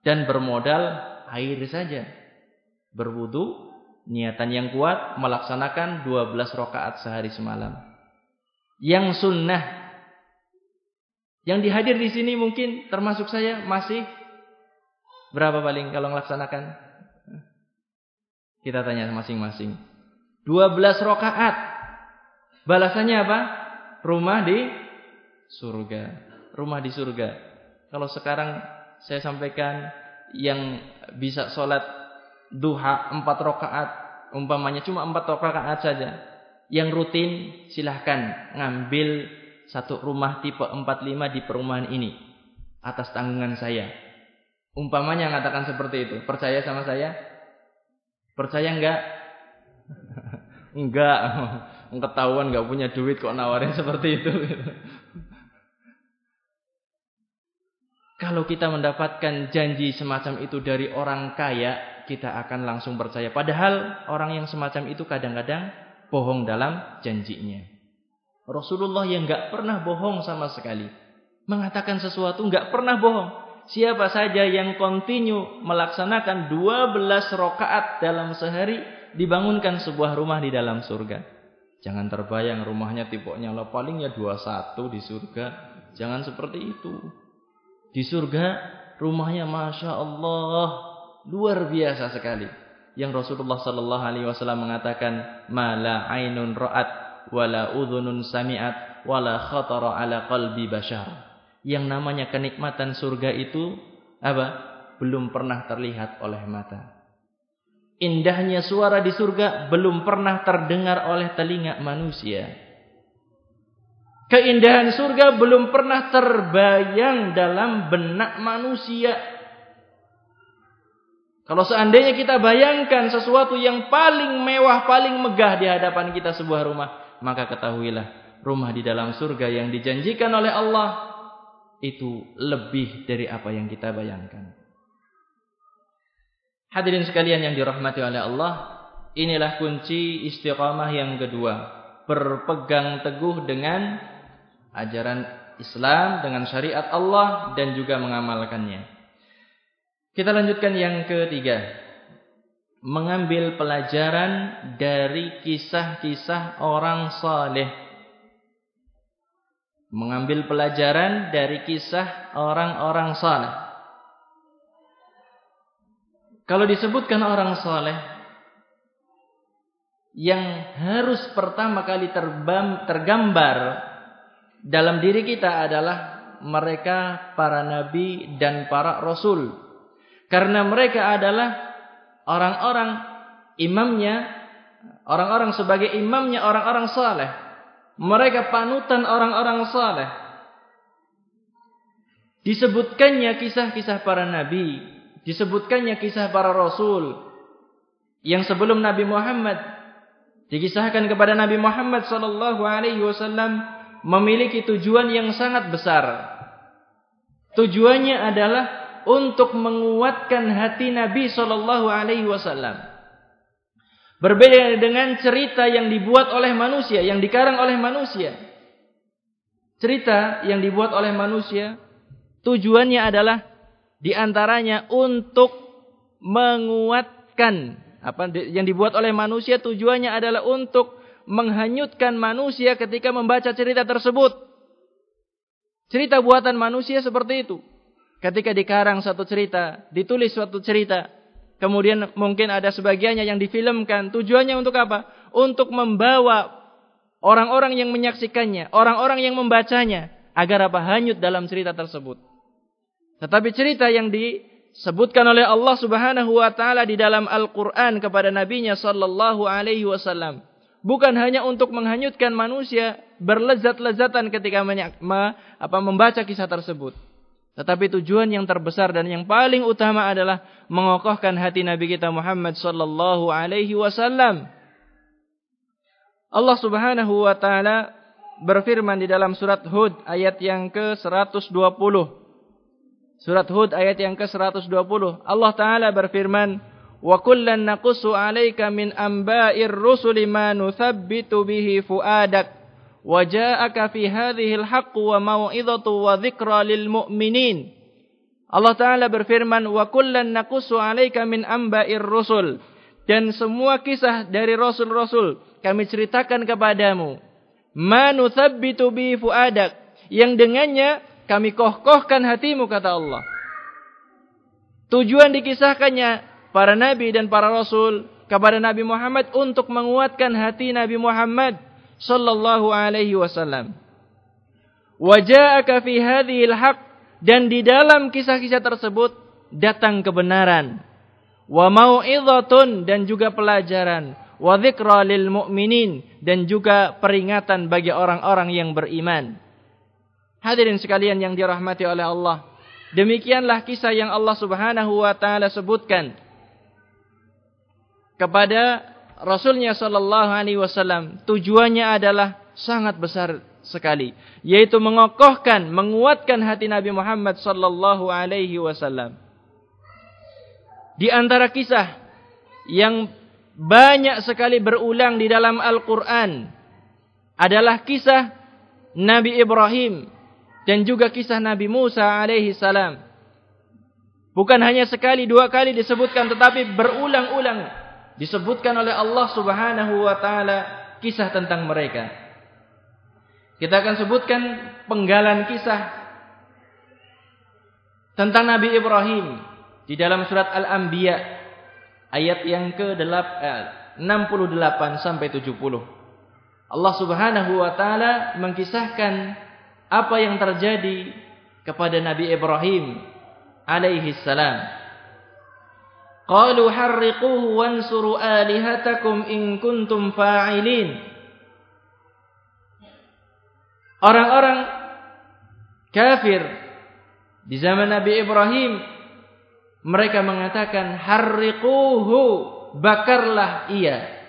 Dan bermodal air saja. Berwudu niatan yang kuat melaksanakan 12 rakaat sehari semalam. Yang sunnah yang dihadir di sini mungkin termasuk saya masih berapa paling kalau melaksanakan? Kita tanya masing-masing. 12 rakaat. Balasannya apa? Rumah di surga. Rumah di surga. Kalau sekarang saya sampaikan yang bisa sholat duha empat rakaat umpamanya cuma empat rakaat saja yang rutin silahkan ngambil satu rumah tipe 45 di perumahan ini. Atas tanggungan saya. Umpamanya mengatakan seperti itu. Percaya sama saya? Percaya enggak? Enggak. Ketahuan enggak punya duit kok nawarin seperti itu. Kalau kita mendapatkan janji semacam itu dari orang kaya kita akan langsung percaya. Padahal orang yang semacam itu kadang-kadang bohong dalam janjinya. Rasulullah yang nggak pernah bohong sama sekali. Mengatakan sesuatu nggak pernah bohong. Siapa saja yang kontinu melaksanakan 12 rakaat dalam sehari dibangunkan sebuah rumah di dalam surga. Jangan terbayang rumahnya tipoknya lah palingnya 21 di surga. Jangan seperti itu. Di surga rumahnya Masya Allah Luar biasa sekali. yang Rasulullah sallallahu alaihi wasallam mengatakan mala ainun ra'at wala udhunun sami'at wala khatara ala qalbi bashar. Yang namanya kenikmatan surga itu apa? Belum pernah terlihat oleh mata. Indahnya suara di surga belum pernah terdengar oleh telinga manusia. Keindahan surga belum pernah terbayang dalam benak manusia. Kalau seandainya kita bayangkan sesuatu yang paling mewah, paling megah di hadapan kita sebuah rumah, maka ketahuilah rumah di dalam surga yang dijanjikan oleh Allah itu lebih dari apa yang kita bayangkan. Hadirin sekalian yang dirahmati oleh Allah, inilah kunci istiqamah yang kedua. Berpegang teguh dengan ajaran Islam, dengan syariat Allah dan juga mengamalkannya. Kita lanjutkan yang ketiga. Mengambil pelajaran dari kisah-kisah orang saleh. Mengambil pelajaran dari kisah orang-orang saleh. Kalau disebutkan orang soleh yang harus pertama kali terbam, tergambar dalam diri kita adalah mereka para nabi dan para rasul. Karena mereka adalah orang-orang imamnya, orang-orang sebagai imamnya orang-orang saleh. Mereka panutan orang-orang saleh. Disebutkannya kisah-kisah para nabi disebutkannya kisah para rasul yang sebelum Nabi Muhammad dikisahkan kepada Nabi Muhammad sallallahu alaihi wasallam memiliki tujuan yang sangat besar. Tujuannya adalah untuk menguatkan hati Nabi sallallahu alaihi wasallam. Berbeda dengan cerita yang dibuat oleh manusia, yang dikarang oleh manusia. Cerita yang dibuat oleh manusia tujuannya adalah di antaranya untuk menguatkan apa yang dibuat oleh manusia tujuannya adalah untuk menghanyutkan manusia ketika membaca cerita tersebut. Cerita buatan manusia seperti itu. Ketika dikarang satu cerita, ditulis suatu cerita, kemudian mungkin ada sebagiannya yang difilmkan, tujuannya untuk apa? Untuk membawa orang-orang yang menyaksikannya, orang-orang yang membacanya agar apa? Hanyut dalam cerita tersebut. Tetapi cerita yang disebutkan oleh Allah Subhanahu wa taala di dalam Al-Qur'an kepada nabinya sallallahu alaihi wasallam bukan hanya untuk menghanyutkan manusia berlezat-lezatan ketika apa, membaca kisah tersebut. Tetapi tujuan yang terbesar dan yang paling utama adalah mengokohkan hati Nabi kita Muhammad sallallahu alaihi wasallam. Allah Subhanahu wa taala berfirman di dalam surat Hud ayat yang ke-120. Surat Hud ayat yang ke-120. Allah Ta'ala berfirman, Wa kullan naqussu 'alaika min amba'ir rusuli ma nuthabbitu bihi fu'adak wa ja'aka fi hadhihi al-haqq wa mau'izatu wa dhikra lil mu'minin. Allah Ta'ala berfirman, Wa kullan naqussu 'alaika min amba'ir rusul. Dan semua kisah dari rasul-rasul kami ceritakan kepadamu. Ma nuthabbitu bihi fu'adak. Yang dengannya kami kokohkan hatimu kata Allah. Tujuan dikisahkannya para nabi dan para rasul kepada Nabi Muhammad untuk menguatkan hati Nabi Muhammad sallallahu alaihi wasallam. Waja'aka fi hadhil haq dan di dalam kisah-kisah tersebut datang kebenaran. Wa mau'izatun dan juga pelajaran. Wa dzikra lil mu'minin dan juga peringatan bagi orang-orang yang beriman. Hadirin sekalian yang dirahmati oleh Allah. Demikianlah kisah yang Allah Subhanahu wa taala sebutkan kepada Rasulnya sallallahu alaihi wasallam. Tujuannya adalah sangat besar sekali, yaitu mengokohkan, menguatkan hati Nabi Muhammad sallallahu alaihi wasallam. Di antara kisah yang banyak sekali berulang di dalam Al-Qur'an adalah kisah Nabi Ibrahim dan juga kisah Nabi Musa alaihi salam. Bukan hanya sekali dua kali disebutkan tetapi berulang-ulang disebutkan oleh Allah Subhanahu wa taala kisah tentang mereka. Kita akan sebutkan penggalan kisah tentang Nabi Ibrahim di dalam surat Al-Anbiya ayat yang ke-68 eh, sampai 70. Allah Subhanahu wa taala mengkisahkan apa yang terjadi kepada Nabi Ibrahim alaihi salam. Qalu harriquhu wansuru alihatakum in kuntum fa'ilin. Orang-orang kafir di zaman Nabi Ibrahim mereka mengatakan harriquhu bakarlah ia.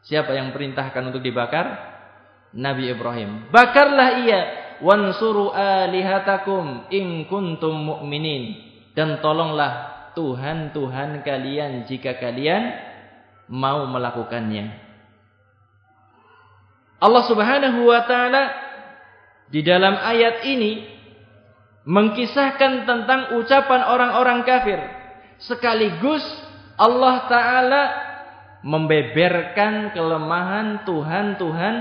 Siapa yang perintahkan untuk dibakar? Nabi Ibrahim. Bakarlah ia wansuru alihatakum in kuntum mu'minin dan tolonglah Tuhan-Tuhan kalian jika kalian mau melakukannya. Allah Subhanahu wa taala di dalam ayat ini mengkisahkan tentang ucapan orang-orang kafir sekaligus Allah taala membeberkan kelemahan Tuhan-Tuhan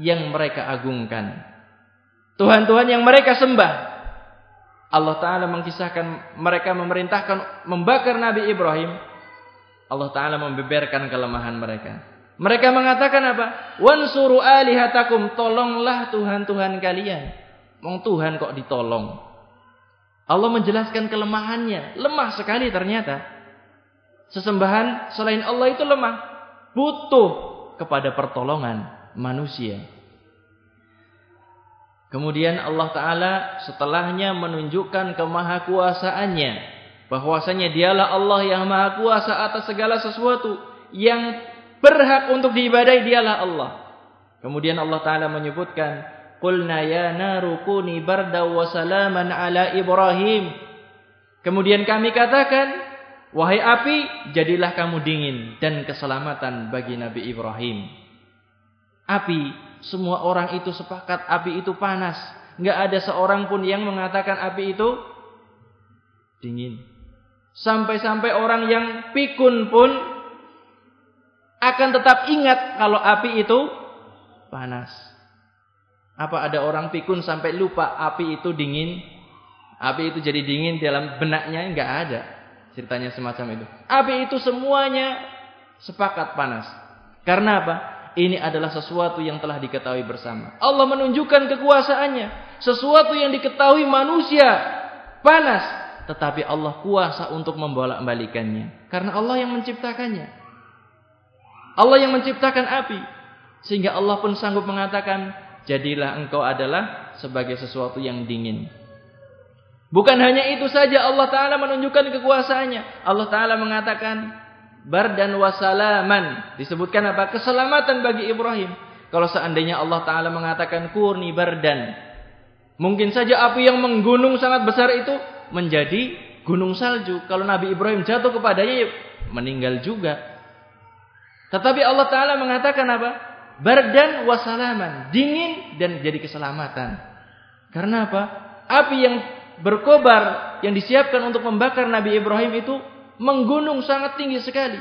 yang mereka agungkan. Tuhan-Tuhan yang mereka sembah. Allah Ta'ala mengkisahkan mereka memerintahkan membakar Nabi Ibrahim. Allah Ta'ala membeberkan kelemahan mereka. Mereka mengatakan apa? Wansuru alihatakum. Tolonglah Tuhan-Tuhan kalian. Mong Tuhan kok ditolong. Allah menjelaskan kelemahannya. Lemah sekali ternyata. Sesembahan selain Allah itu lemah. Butuh kepada pertolongan manusia. Kemudian Allah Ta'ala setelahnya menunjukkan kemahakuasaannya. Bahwasanya dialah Allah yang maha kuasa atas segala sesuatu. Yang berhak untuk diibadai dialah Allah. Kemudian Allah Ta'ala menyebutkan. Qulna ya narukuni barda wa salaman ala Ibrahim. Kemudian kami katakan. Wahai api, jadilah kamu dingin dan keselamatan bagi Nabi Ibrahim. Api semua orang itu sepakat api itu panas. Enggak ada seorang pun yang mengatakan api itu dingin. Sampai-sampai orang yang pikun pun akan tetap ingat kalau api itu panas. Apa ada orang pikun sampai lupa api itu dingin? Api itu jadi dingin dalam benaknya enggak ada. Ceritanya semacam itu. Api itu semuanya sepakat panas. Karena apa? Ini adalah sesuatu yang telah diketahui bersama. Allah menunjukkan kekuasaannya. Sesuatu yang diketahui manusia panas. Tetapi Allah kuasa untuk membolak-balikannya. Karena Allah yang menciptakannya. Allah yang menciptakan api. Sehingga Allah pun sanggup mengatakan. Jadilah engkau adalah sebagai sesuatu yang dingin. Bukan hanya itu saja Allah Ta'ala menunjukkan kekuasaannya. Allah Ta'ala mengatakan bardan wasalaman. Disebutkan apa? Keselamatan bagi Ibrahim. Kalau seandainya Allah Ta'ala mengatakan kurni bardan. Mungkin saja api yang menggunung sangat besar itu menjadi gunung salju. Kalau Nabi Ibrahim jatuh kepadanya ya meninggal juga. Tetapi Allah Ta'ala mengatakan apa? Bardan wasalaman. Dingin dan jadi keselamatan. Karena apa? Api yang berkobar yang disiapkan untuk membakar Nabi Ibrahim itu menggunung sangat tinggi sekali.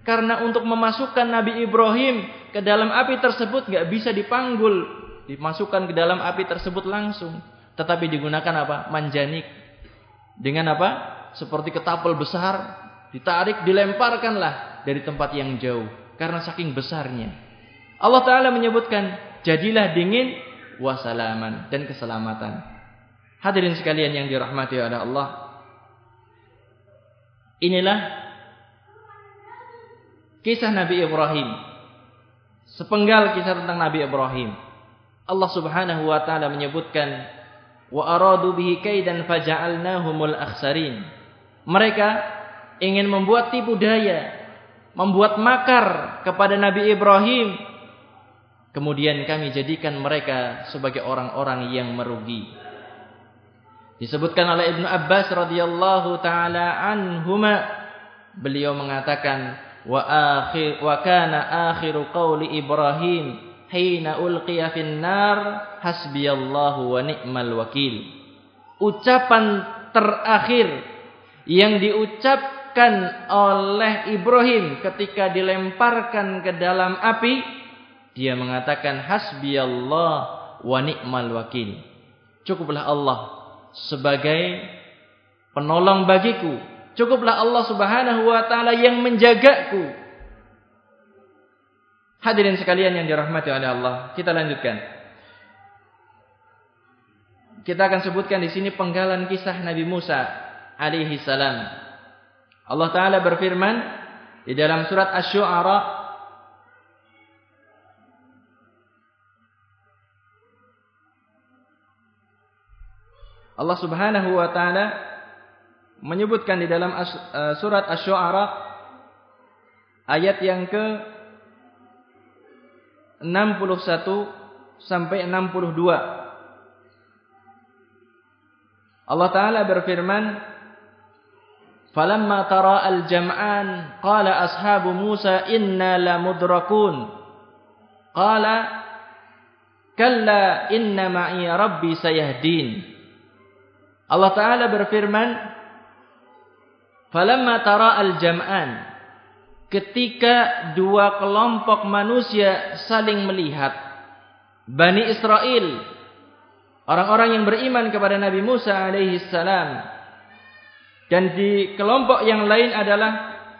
Karena untuk memasukkan Nabi Ibrahim ke dalam api tersebut nggak bisa dipanggul, dimasukkan ke dalam api tersebut langsung, tetapi digunakan apa? Manjanik. Dengan apa? Seperti ketapel besar, ditarik, dilemparkanlah dari tempat yang jauh karena saking besarnya. Allah taala menyebutkan, "Jadilah dingin wasalaman dan keselamatan." Hadirin sekalian yang dirahmati oleh Allah, Inilah kisah Nabi Ibrahim. Sepenggal kisah tentang Nabi Ibrahim. Allah Subhanahu wa taala menyebutkan wa aradu bihi kaidan faja'alnahumul akhsarin. Mereka ingin membuat tipu daya, membuat makar kepada Nabi Ibrahim. Kemudian kami jadikan mereka sebagai orang-orang yang merugi. Disebutkan oleh Ibnu Abbas radhiyallahu taala anhuma beliau mengatakan wa akhir wa kana akhiru qauli Ibrahim hina ulqiya fin nar hasbiyallahu wa ni'mal wakil. Ucapan terakhir yang diucapkan oleh Ibrahim ketika dilemparkan ke dalam api dia mengatakan hasbiyallah wa ni'mal wakil. Cukuplah Allah sebagai penolong bagiku Cukuplah Allah Subhanahu wa taala yang menjagaku. Hadirin sekalian yang dirahmati oleh Allah, kita lanjutkan. Kita akan sebutkan di sini penggalan kisah Nabi Musa alaihi salam. Allah taala berfirman di dalam surat Asy-Syu'ara Allah Subhanahu wa taala menyebutkan di dalam eh, surat Asy-Syu'ara ayat yang ke 61 sampai 62. Allah taala berfirman, "Falamma tara al-jam'an qala ashabu Musa inna lamudrakun." Qala kalla inna ma'i rabbi sayahdin. Allah Ta'ala berfirman, Falamma tara al-jam'an. Ketika dua kelompok manusia saling melihat. Bani Israel. Orang-orang yang beriman kepada Nabi Musa alaihi salam. Dan di kelompok yang lain adalah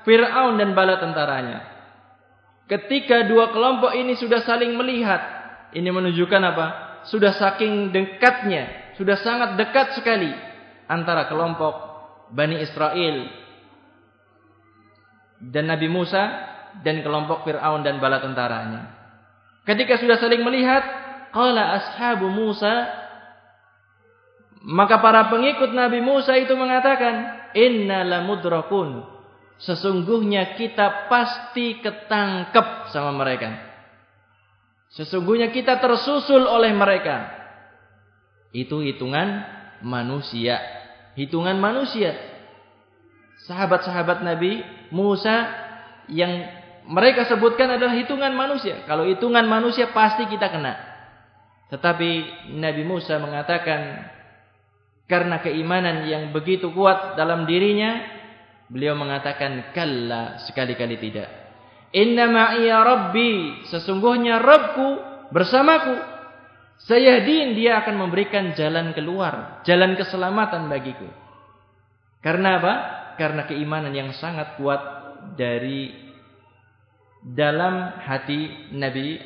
Fir'aun dan bala tentaranya. Ketika dua kelompok ini sudah saling melihat. Ini menunjukkan apa? Sudah saking dekatnya sudah sangat dekat sekali antara kelompok Bani Israel dan Nabi Musa dan kelompok Fir'aun dan bala tentaranya. Ketika sudah saling melihat, qala ashabu Musa maka para pengikut Nabi Musa itu mengatakan, "Inna lamudrakun." Sesungguhnya kita pasti ketangkep sama mereka. Sesungguhnya kita tersusul oleh mereka. Itu hitungan manusia. Hitungan manusia. Sahabat-sahabat Nabi Musa yang mereka sebutkan adalah hitungan manusia. Kalau hitungan manusia pasti kita kena. Tetapi Nabi Musa mengatakan karena keimanan yang begitu kuat dalam dirinya, beliau mengatakan kalla sekali-kali tidak. Inna ma'iya rabbi, sesungguhnya Rabbku bersamaku. Sayahdin dia akan memberikan jalan keluar, jalan keselamatan bagiku. Karena apa? Karena keimanan yang sangat kuat dari dalam hati Nabi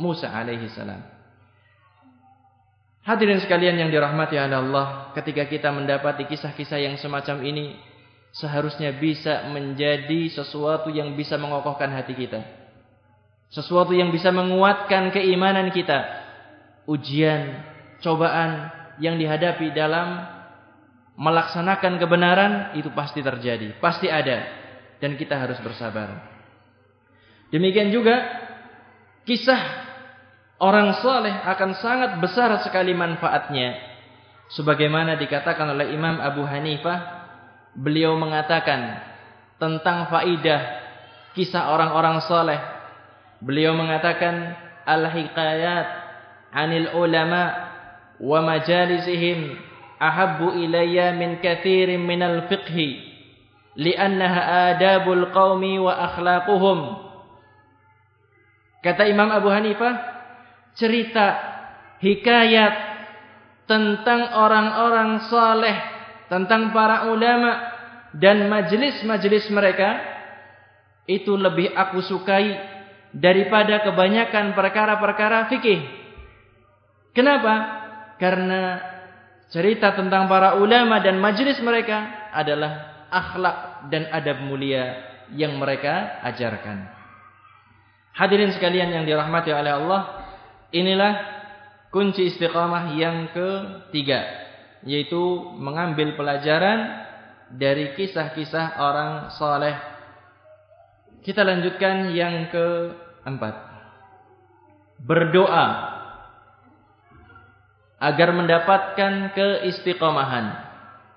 Musa alaihi salam. Hadirin sekalian yang dirahmati oleh Allah, ketika kita mendapati kisah-kisah yang semacam ini, seharusnya bisa menjadi sesuatu yang bisa mengokohkan hati kita. Sesuatu yang bisa menguatkan keimanan kita ujian, cobaan yang dihadapi dalam melaksanakan kebenaran itu pasti terjadi, pasti ada dan kita harus bersabar. Demikian juga kisah orang saleh akan sangat besar sekali manfaatnya. Sebagaimana dikatakan oleh Imam Abu Hanifah, beliau mengatakan tentang faidah kisah orang-orang saleh. Beliau mengatakan al-hikayat anil ulama wa majalisihim ahabbu ilayya min kathirin minal fiqhi li'annaha adabul qaumi wa akhlaquhum. Kata Imam Abu Hanifah cerita hikayat tentang orang-orang saleh tentang para ulama dan majelis-majelis mereka itu lebih aku sukai daripada kebanyakan perkara-perkara fikih Kenapa? Karena cerita tentang para ulama dan majelis mereka adalah akhlak dan adab mulia yang mereka ajarkan. Hadirin sekalian yang dirahmati oleh Allah, inilah kunci istiqamah yang ketiga, yaitu mengambil pelajaran dari kisah-kisah orang soleh. Kita lanjutkan yang keempat. Berdoa agar mendapatkan keistiqomahan.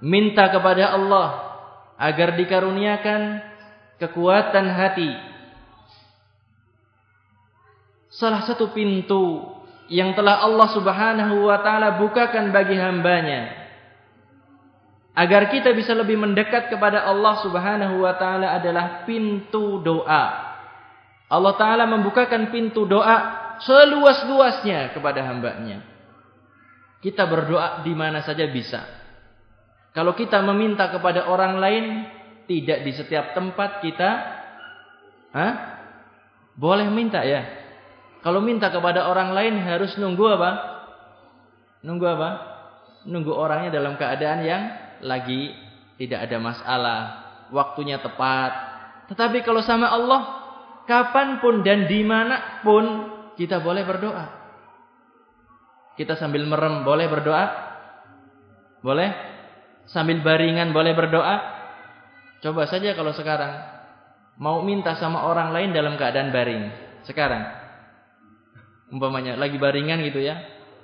Minta kepada Allah agar dikaruniakan kekuatan hati. Salah satu pintu yang telah Allah Subhanahu wa taala bukakan bagi hambanya agar kita bisa lebih mendekat kepada Allah Subhanahu wa taala adalah pintu doa. Allah taala membukakan pintu doa seluas-luasnya kepada hambanya. Kita berdoa di mana saja bisa. Kalau kita meminta kepada orang lain, tidak di setiap tempat kita Hah? boleh minta ya. Kalau minta kepada orang lain harus nunggu apa? Nunggu apa? Nunggu orangnya dalam keadaan yang lagi tidak ada masalah, waktunya tepat. Tetapi kalau sama Allah, kapan pun dan di mana pun kita boleh berdoa. Kita sambil merem boleh berdoa? Boleh? Sambil baringan boleh berdoa? Coba saja kalau sekarang mau minta sama orang lain dalam keadaan baring. Sekarang. Umpamanya lagi baringan gitu ya.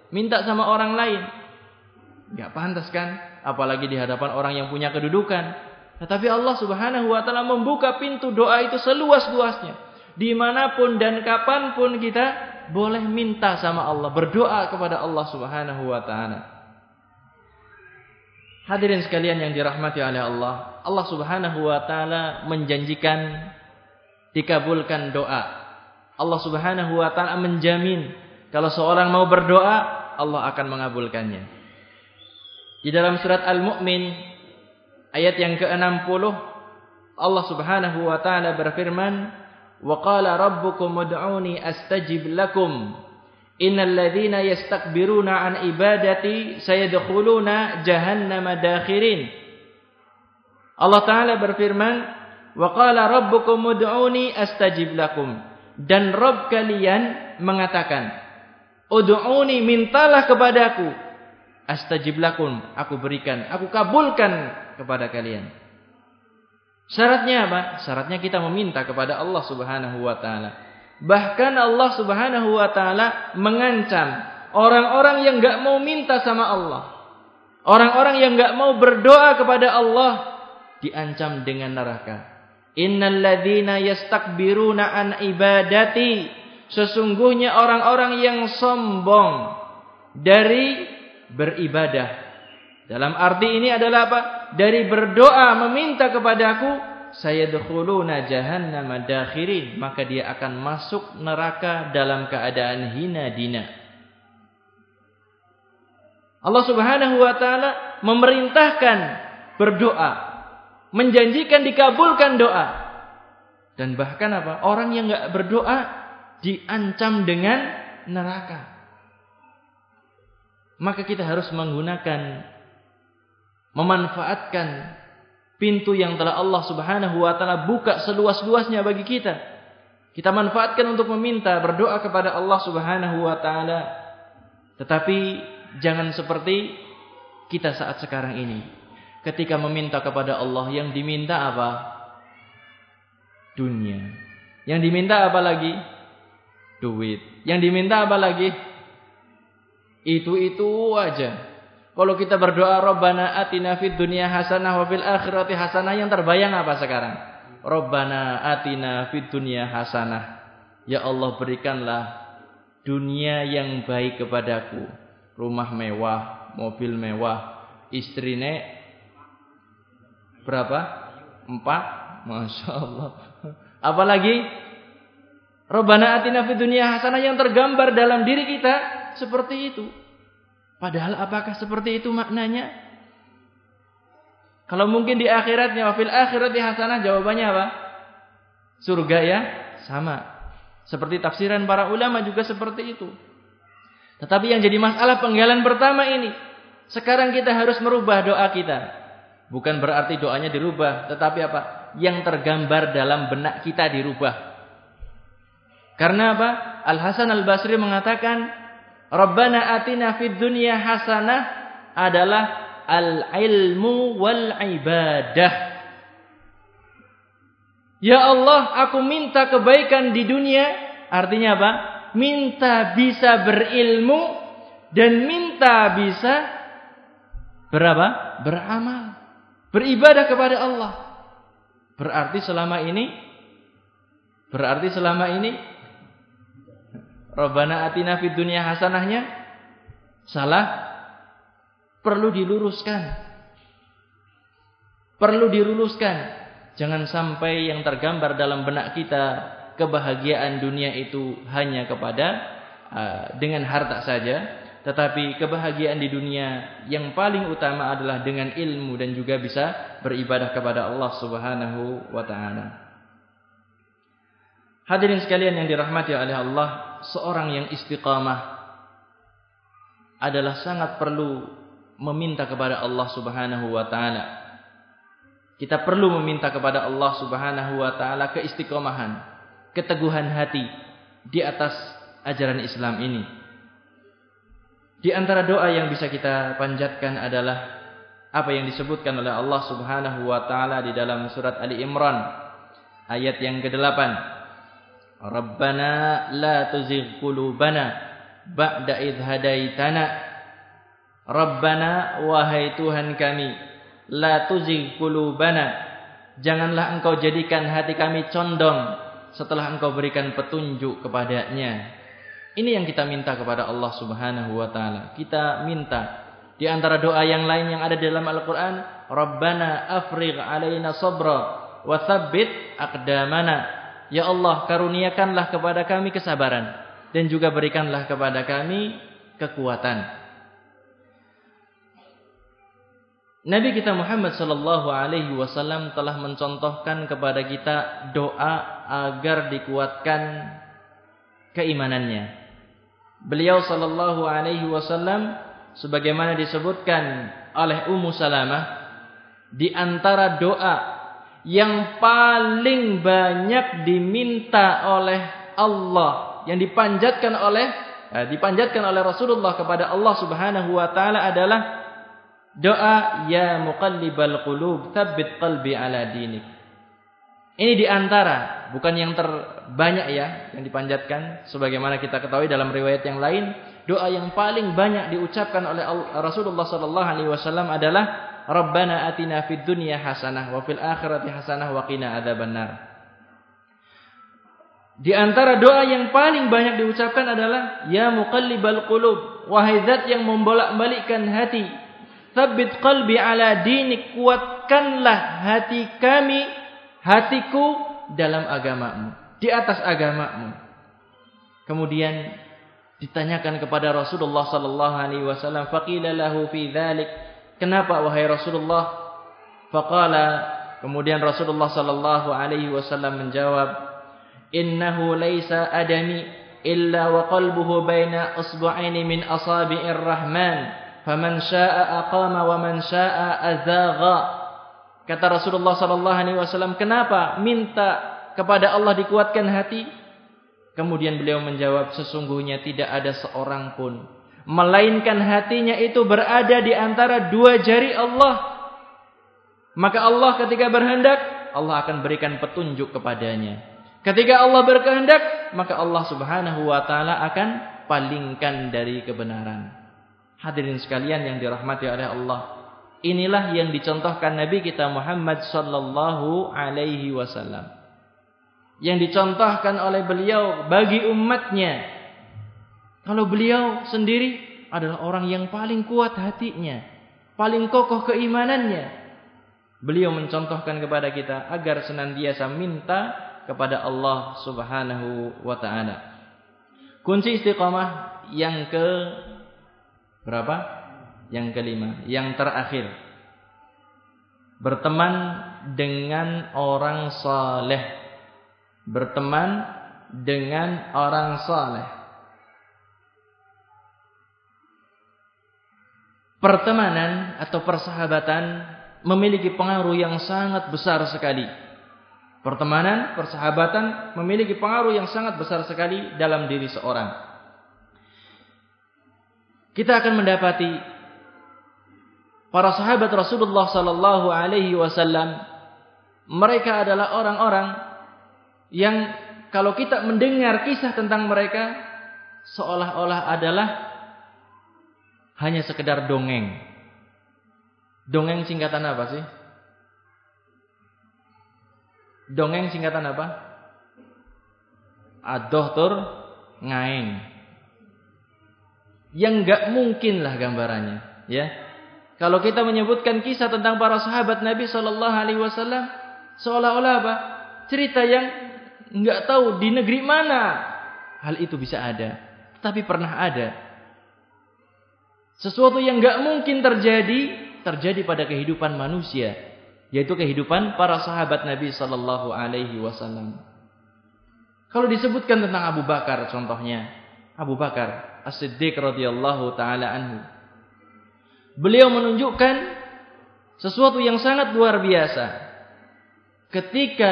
Minta sama orang lain. Gak pantas kan? Apalagi di hadapan orang yang punya kedudukan. Tetapi Allah subhanahu wa ta'ala membuka pintu doa itu seluas-luasnya. Di mana pun dan kapan pun kita boleh minta sama Allah. Berdoa kepada Allah subhanahu wa ta'ala. Hadirin sekalian yang dirahmati oleh Allah. Allah subhanahu wa ta'ala menjanjikan dikabulkan doa. Allah subhanahu wa ta'ala menjamin. Kalau seorang mau berdoa, Allah akan mengabulkannya. Di dalam surat Al-Mu'min ayat yang ke-60 Allah Subhanahu wa taala berfirman, "Wa qala rabbukum ud'uni astajib lakum." Innal ladzina yastakbiruna an ibadati sayadkhuluna jahannama dakhirin. Allah taala berfirman, "Wa qala rabbukum ud'uni astajib lakum." Dan Rabb kalian mengatakan, "Ud'uni mintalah kepadaku astajib lakum, aku berikan, aku kabulkan kepada kalian. Syaratnya apa? Syaratnya kita meminta kepada Allah Subhanahu wa taala. Bahkan Allah Subhanahu wa taala mengancam orang-orang yang enggak mau minta sama Allah. Orang-orang yang enggak mau berdoa kepada Allah diancam dengan neraka. Innal ladzina yastakbiruna an ibadati sesungguhnya orang-orang yang sombong dari beribadah. Dalam arti ini adalah apa? Dari berdoa meminta kepadaku, saya dukhuluna jahannam dakhirin, maka dia akan masuk neraka dalam keadaan hina dina. Allah Subhanahu wa taala memerintahkan berdoa, menjanjikan dikabulkan doa. Dan bahkan apa? Orang yang enggak berdoa diancam dengan neraka maka kita harus menggunakan memanfaatkan pintu yang telah Allah Subhanahu wa taala buka seluas-luasnya bagi kita. Kita manfaatkan untuk meminta, berdoa kepada Allah Subhanahu wa taala. Tetapi jangan seperti kita saat sekarang ini. Ketika meminta kepada Allah yang diminta apa? Dunia. Yang diminta apa lagi? Duit. Yang diminta apa lagi? Itu-itu aja. Kalau kita berdoa Rabbana atina fid dunya hasanah wa fil akhirati hasanah yang terbayang apa sekarang? Rabbana atina fid dunya hasanah. Ya Allah berikanlah dunia yang baik kepadaku. Rumah mewah, mobil mewah, istri nek berapa? Empat? Masya Allah. Apalagi Rabbana atina fid dunya hasanah yang tergambar dalam diri kita seperti itu. Padahal apakah seperti itu maknanya? Kalau mungkin di akhiratnya wafil akhirati hasanah jawabannya apa? Surga ya, sama. Seperti tafsiran para ulama juga seperti itu. Tetapi yang jadi masalah penggalan pertama ini, sekarang kita harus merubah doa kita. Bukan berarti doanya dirubah, tetapi apa? Yang tergambar dalam benak kita dirubah. Karena apa? Al Hasan Al Basri mengatakan Rabbana atina fid dunya hasanah adalah al-ilmu wal ibadah. Ya Allah, aku minta kebaikan di dunia. Artinya apa? Minta bisa berilmu dan minta bisa berapa? Beramal. Beribadah kepada Allah. Berarti selama ini berarti selama ini Rabbana atina fid dunya hasanahnya salah perlu diluruskan. Perlu diluruskan. Jangan sampai yang tergambar dalam benak kita kebahagiaan dunia itu hanya kepada uh, dengan harta saja, tetapi kebahagiaan di dunia yang paling utama adalah dengan ilmu dan juga bisa beribadah kepada Allah Subhanahu wa taala. Hadirin sekalian yang dirahmati oleh Allah, seorang yang istiqamah adalah sangat perlu meminta kepada Allah Subhanahu wa taala. Kita perlu meminta kepada Allah Subhanahu wa taala keistiqomahan, keteguhan hati di atas ajaran Islam ini. Di antara doa yang bisa kita panjatkan adalah apa yang disebutkan oleh Allah Subhanahu wa taala di dalam surat Ali Imran ayat yang ke-8. Rabbana la tuzigh qulubana ba'da idh hadaitana. Rabbana wahai Tuhan kami, la tuzigh qulubana. Janganlah engkau jadikan hati kami condong setelah engkau berikan petunjuk kepadanya. Ini yang kita minta kepada Allah Subhanahu wa taala. Kita minta di antara doa yang lain yang ada dalam Al-Qur'an, Rabbana afrigh alaina sabra wa tsabbit aqdamana. Ya Allah, karuniakanlah kepada kami kesabaran dan juga berikanlah kepada kami kekuatan. Nabi kita Muhammad sallallahu alaihi wasallam telah mencontohkan kepada kita doa agar dikuatkan keimanannya. Beliau sallallahu alaihi wasallam sebagaimana disebutkan oleh Ummu Salamah di antara doa yang paling banyak diminta oleh Allah yang dipanjatkan oleh eh, dipanjatkan oleh Rasulullah kepada Allah Subhanahu wa taala adalah doa ya muqallibal qulub tsabbit qalbi ala dinik ini di antara, bukan yang terbanyak ya, yang dipanjatkan. Sebagaimana kita ketahui dalam riwayat yang lain, doa yang paling banyak diucapkan oleh Rasulullah Sallallahu Alaihi Wasallam adalah Rabbana atina fid dunya hasanah wa fil akhirati hasanah wa qina adzabannar. Di antara doa yang paling banyak diucapkan adalah ya muqallibal qulub wahai zat yang membolak-balikkan hati tsabbit qalbi ala dinik kuatkanlah hati kami hatiku dalam agamamu, di atas agamamu. Kemudian ditanyakan kepada Rasulullah sallallahu alaihi wasallam, faqila lahu fi dzalik, kenapa wahai Rasulullah? Faqala kemudian Rasulullah sallallahu alaihi wasallam menjawab, innahu laisa adami illa wa qalbuhu baina usbu'aini min asabi'ir rahman, faman syaa'a aqama wa man syaa'a azagha. Kata Rasulullah sallallahu alaihi wasallam, "Kenapa minta kepada Allah dikuatkan hati?" Kemudian beliau menjawab, "Sesungguhnya tidak ada seorang pun melainkan hatinya itu berada di antara dua jari Allah." Maka Allah ketika berhendak, Allah akan berikan petunjuk kepadanya. Ketika Allah berkehendak, maka Allah Subhanahu wa taala akan palingkan dari kebenaran. Hadirin sekalian yang dirahmati oleh Allah, Inilah yang dicontohkan Nabi kita Muhammad sallallahu alaihi wasallam. Yang dicontohkan oleh beliau bagi umatnya. Kalau beliau sendiri adalah orang yang paling kuat hatinya, paling kokoh keimanannya. Beliau mencontohkan kepada kita agar senantiasa minta kepada Allah Subhanahu wa taala. Kunci istiqamah yang ke berapa? Yang kelima, yang terakhir. Berteman dengan orang saleh. Berteman dengan orang saleh. Pertemanan atau persahabatan memiliki pengaruh yang sangat besar sekali. Pertemanan, persahabatan memiliki pengaruh yang sangat besar sekali dalam diri seorang. Kita akan mendapati para sahabat Rasulullah sallallahu alaihi wasallam mereka adalah orang-orang yang kalau kita mendengar kisah tentang mereka seolah-olah adalah hanya sekedar dongeng. Dongeng singkatan apa sih? Dongeng singkatan apa? Adohtur ngaing. Yang enggak mungkin lah gambarannya, ya. Kalau kita menyebutkan kisah tentang para sahabat Nabi Shallallahu Alaihi Wasallam, seolah-olah apa? Cerita yang nggak tahu di negeri mana hal itu bisa ada, tapi pernah ada. Sesuatu yang nggak mungkin terjadi, terjadi pada kehidupan manusia, yaitu kehidupan para sahabat Nabi Sallallahu Alaihi Wasallam. Kalau disebutkan tentang Abu Bakar, contohnya Abu Bakar As-Siddiq radhiyallahu taala anhu, beliau menunjukkan sesuatu yang sangat luar biasa. Ketika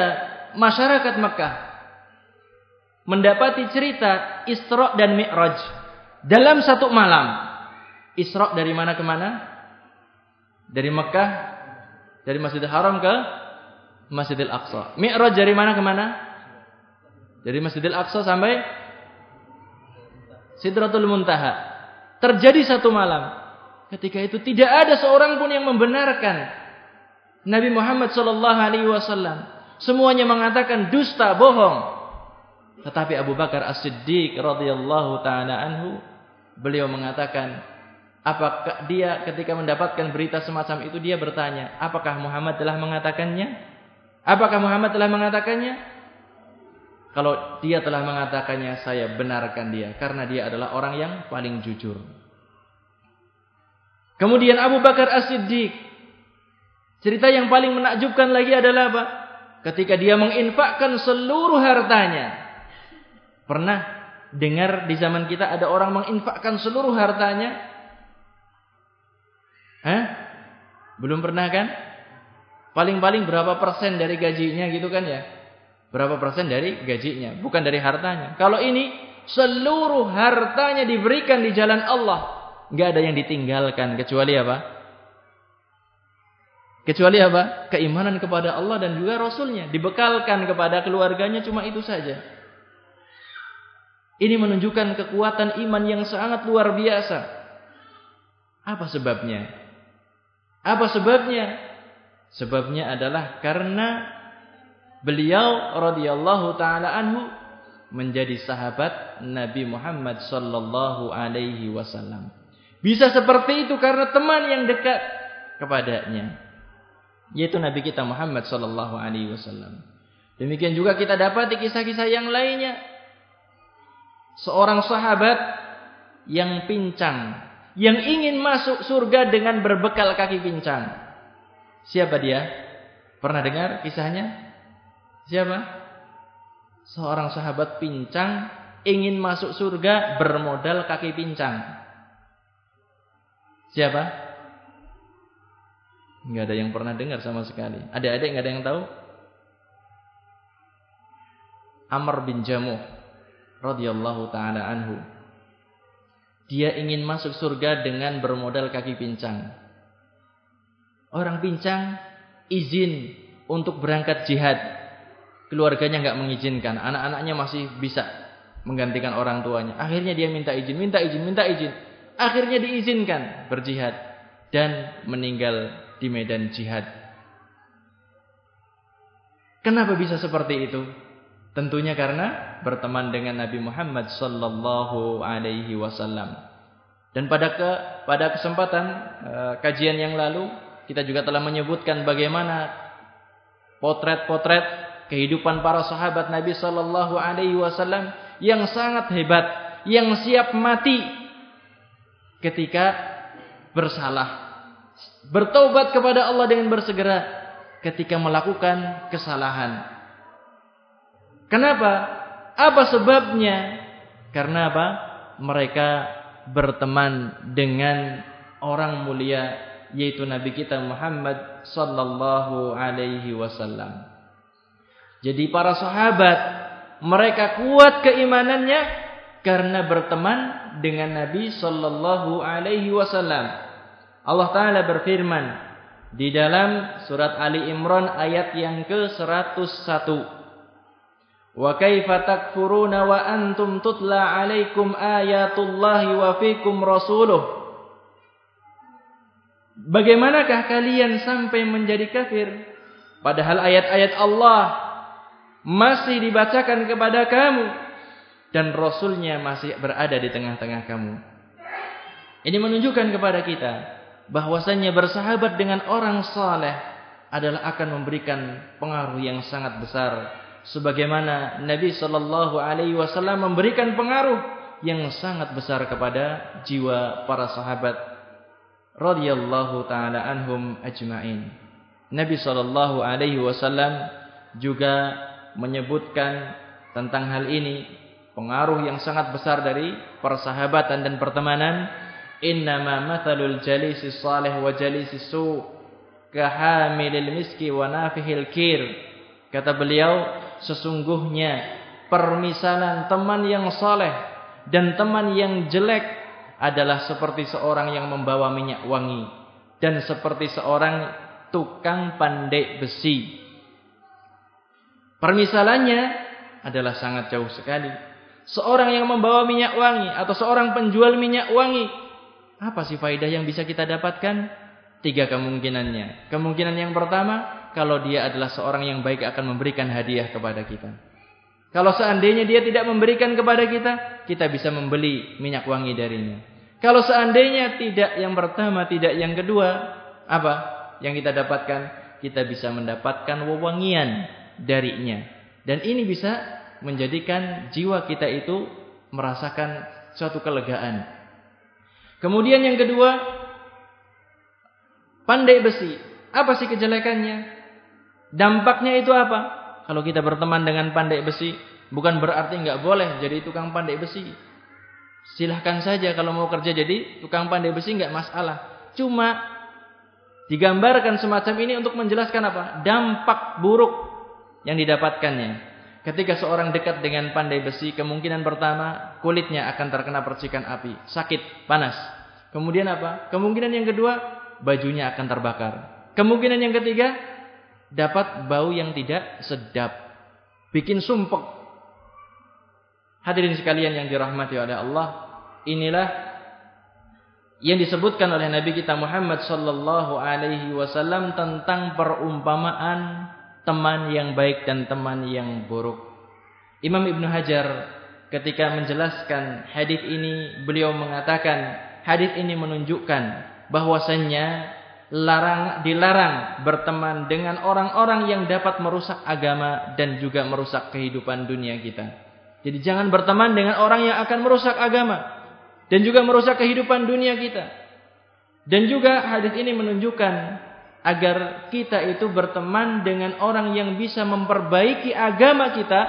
masyarakat Mekah mendapati cerita Isra dan Mi'raj dalam satu malam. Isra dari mana ke mana? Dari Mekah, dari Masjidil Haram ke Masjidil Aqsa. Mi'raj dari mana ke mana? Dari Masjidil Aqsa sampai Sidratul Muntaha. Terjadi satu malam. Ketika itu tidak ada seorang pun yang membenarkan Nabi Muhammad sallallahu alaihi wasallam. Semuanya mengatakan dusta, bohong. Tetapi Abu Bakar As-Siddiq radhiyallahu taala anhu beliau mengatakan apakah dia ketika mendapatkan berita semacam itu dia bertanya, apakah Muhammad telah mengatakannya? Apakah Muhammad telah mengatakannya? Kalau dia telah mengatakannya, saya benarkan dia karena dia adalah orang yang paling jujur. Kemudian Abu Bakar As-Siddiq. Cerita yang paling menakjubkan lagi adalah apa? Ketika dia menginfakkan seluruh hartanya. Pernah dengar di zaman kita ada orang menginfakkan seluruh hartanya? Hah? Belum pernah kan? Paling-paling berapa persen dari gajinya gitu kan ya? Berapa persen dari gajinya, bukan dari hartanya. Kalau ini seluruh hartanya diberikan di jalan Allah nggak ada yang ditinggalkan kecuali apa? Kecuali apa? Keimanan kepada Allah dan juga Rasulnya. Dibekalkan kepada keluarganya cuma itu saja. Ini menunjukkan kekuatan iman yang sangat luar biasa. Apa sebabnya? Apa sebabnya? Sebabnya adalah karena beliau radhiyallahu taala anhu menjadi sahabat Nabi Muhammad sallallahu alaihi wasallam. Bisa seperti itu karena teman yang dekat kepadanya. Yaitu Nabi kita Muhammad sallallahu alaihi wasallam. Demikian juga kita dapat di kisah-kisah yang lainnya. Seorang sahabat yang pincang, yang ingin masuk surga dengan berbekal kaki pincang. Siapa dia? Pernah dengar kisahnya? Siapa? Seorang sahabat pincang ingin masuk surga bermodal kaki pincang. Siapa? Enggak ada yang pernah dengar sama sekali. Ada-ada enggak ada yang tahu? Amr bin Jamuh radhiyallahu taala anhu. Dia ingin masuk surga dengan bermodal kaki pincang. Orang pincang izin untuk berangkat jihad. Keluarganya enggak mengizinkan, anak-anaknya masih bisa menggantikan orang tuanya. Akhirnya dia minta izin, minta izin, minta izin akhirnya diizinkan berjihad dan meninggal di medan jihad. Kenapa bisa seperti itu? Tentunya karena berteman dengan Nabi Muhammad sallallahu alaihi wasallam. Dan pada ke, pada kesempatan uh, kajian yang lalu kita juga telah menyebutkan bagaimana potret-potret kehidupan para sahabat Nabi sallallahu alaihi wasallam yang sangat hebat, yang siap mati ketika bersalah. Bertobat kepada Allah dengan bersegera ketika melakukan kesalahan. Kenapa? Apa sebabnya? Karena apa? Mereka berteman dengan orang mulia yaitu Nabi kita Muhammad sallallahu alaihi wasallam. Jadi para sahabat mereka kuat keimanannya karena berteman dengan Nabi sallallahu alaihi wasallam. Allah taala berfirman di dalam surat Ali Imran ayat yang ke-101. Wa kaifa takfuruna wa antum tutla alaikum ayatullahi wa fikum rasuluh. Bagaimanakah kalian sampai menjadi kafir padahal ayat-ayat Allah masih dibacakan kepada kamu dan Rasulnya masih berada di tengah-tengah kamu. Ini menunjukkan kepada kita bahwasannya bersahabat dengan orang saleh adalah akan memberikan pengaruh yang sangat besar sebagaimana Nabi sallallahu alaihi wasallam memberikan pengaruh yang sangat besar kepada jiwa para sahabat radhiyallahu taala anhum ajmain. Nabi sallallahu alaihi wasallam juga menyebutkan tentang hal ini pengaruh yang sangat besar dari persahabatan dan pertemanan innama mathalul jalisi salih wa jalisi su kahamilil miski wa nafihil kir kata beliau sesungguhnya permisalan teman yang saleh dan teman yang jelek adalah seperti seorang yang membawa minyak wangi dan seperti seorang tukang pandai besi Permisalannya adalah sangat jauh sekali. Seorang yang membawa minyak wangi atau seorang penjual minyak wangi, apa sih faedah yang bisa kita dapatkan? Tiga kemungkinannya. Kemungkinan yang pertama, kalau dia adalah seorang yang baik akan memberikan hadiah kepada kita. Kalau seandainya dia tidak memberikan kepada kita, kita bisa membeli minyak wangi darinya. Kalau seandainya tidak yang pertama, tidak yang kedua, apa yang kita dapatkan? Kita bisa mendapatkan wewangian darinya. Dan ini bisa menjadikan jiwa kita itu merasakan suatu kelegaan. Kemudian yang kedua, pandai besi. Apa sih kejelekannya? Dampaknya itu apa? Kalau kita berteman dengan pandai besi, bukan berarti nggak boleh jadi tukang pandai besi. Silahkan saja kalau mau kerja jadi tukang pandai besi nggak masalah. Cuma digambarkan semacam ini untuk menjelaskan apa? Dampak buruk yang didapatkannya. Ketika seorang dekat dengan pandai besi, kemungkinan pertama kulitnya akan terkena percikan api, sakit, panas. Kemudian apa? Kemungkinan yang kedua, bajunya akan terbakar. Kemungkinan yang ketiga, dapat bau yang tidak sedap, bikin sumpek. Hadirin sekalian yang dirahmati oleh Allah, inilah yang disebutkan oleh Nabi kita Muhammad sallallahu alaihi wasallam tentang perumpamaan teman yang baik dan teman yang buruk. Imam Ibn Hajar ketika menjelaskan hadis ini beliau mengatakan hadis ini menunjukkan bahwasannya larang dilarang berteman dengan orang-orang yang dapat merusak agama dan juga merusak kehidupan dunia kita. Jadi jangan berteman dengan orang yang akan merusak agama dan juga merusak kehidupan dunia kita. Dan juga hadis ini menunjukkan agar kita itu berteman dengan orang yang bisa memperbaiki agama kita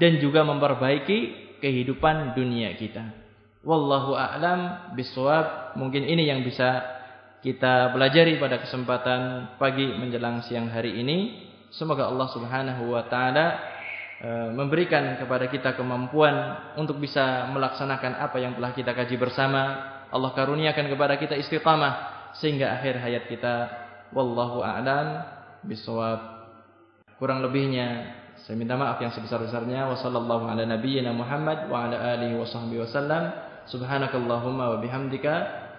dan juga memperbaiki kehidupan dunia kita. Wallahu a'lam bishawab. Mungkin ini yang bisa kita pelajari pada kesempatan pagi menjelang siang hari ini. Semoga Allah Subhanahu wa taala e, memberikan kepada kita kemampuan untuk bisa melaksanakan apa yang telah kita kaji bersama. Allah karuniakan kepada kita istiqamah sehingga akhir hayat kita wallahu a'lam bisawab. Kurang lebihnya saya minta maaf yang sebesar-besarnya. Wassallallahu ala nabiyyina Muhammad wa ala alihi wasallam. Subhanakallahumma wa bihamdika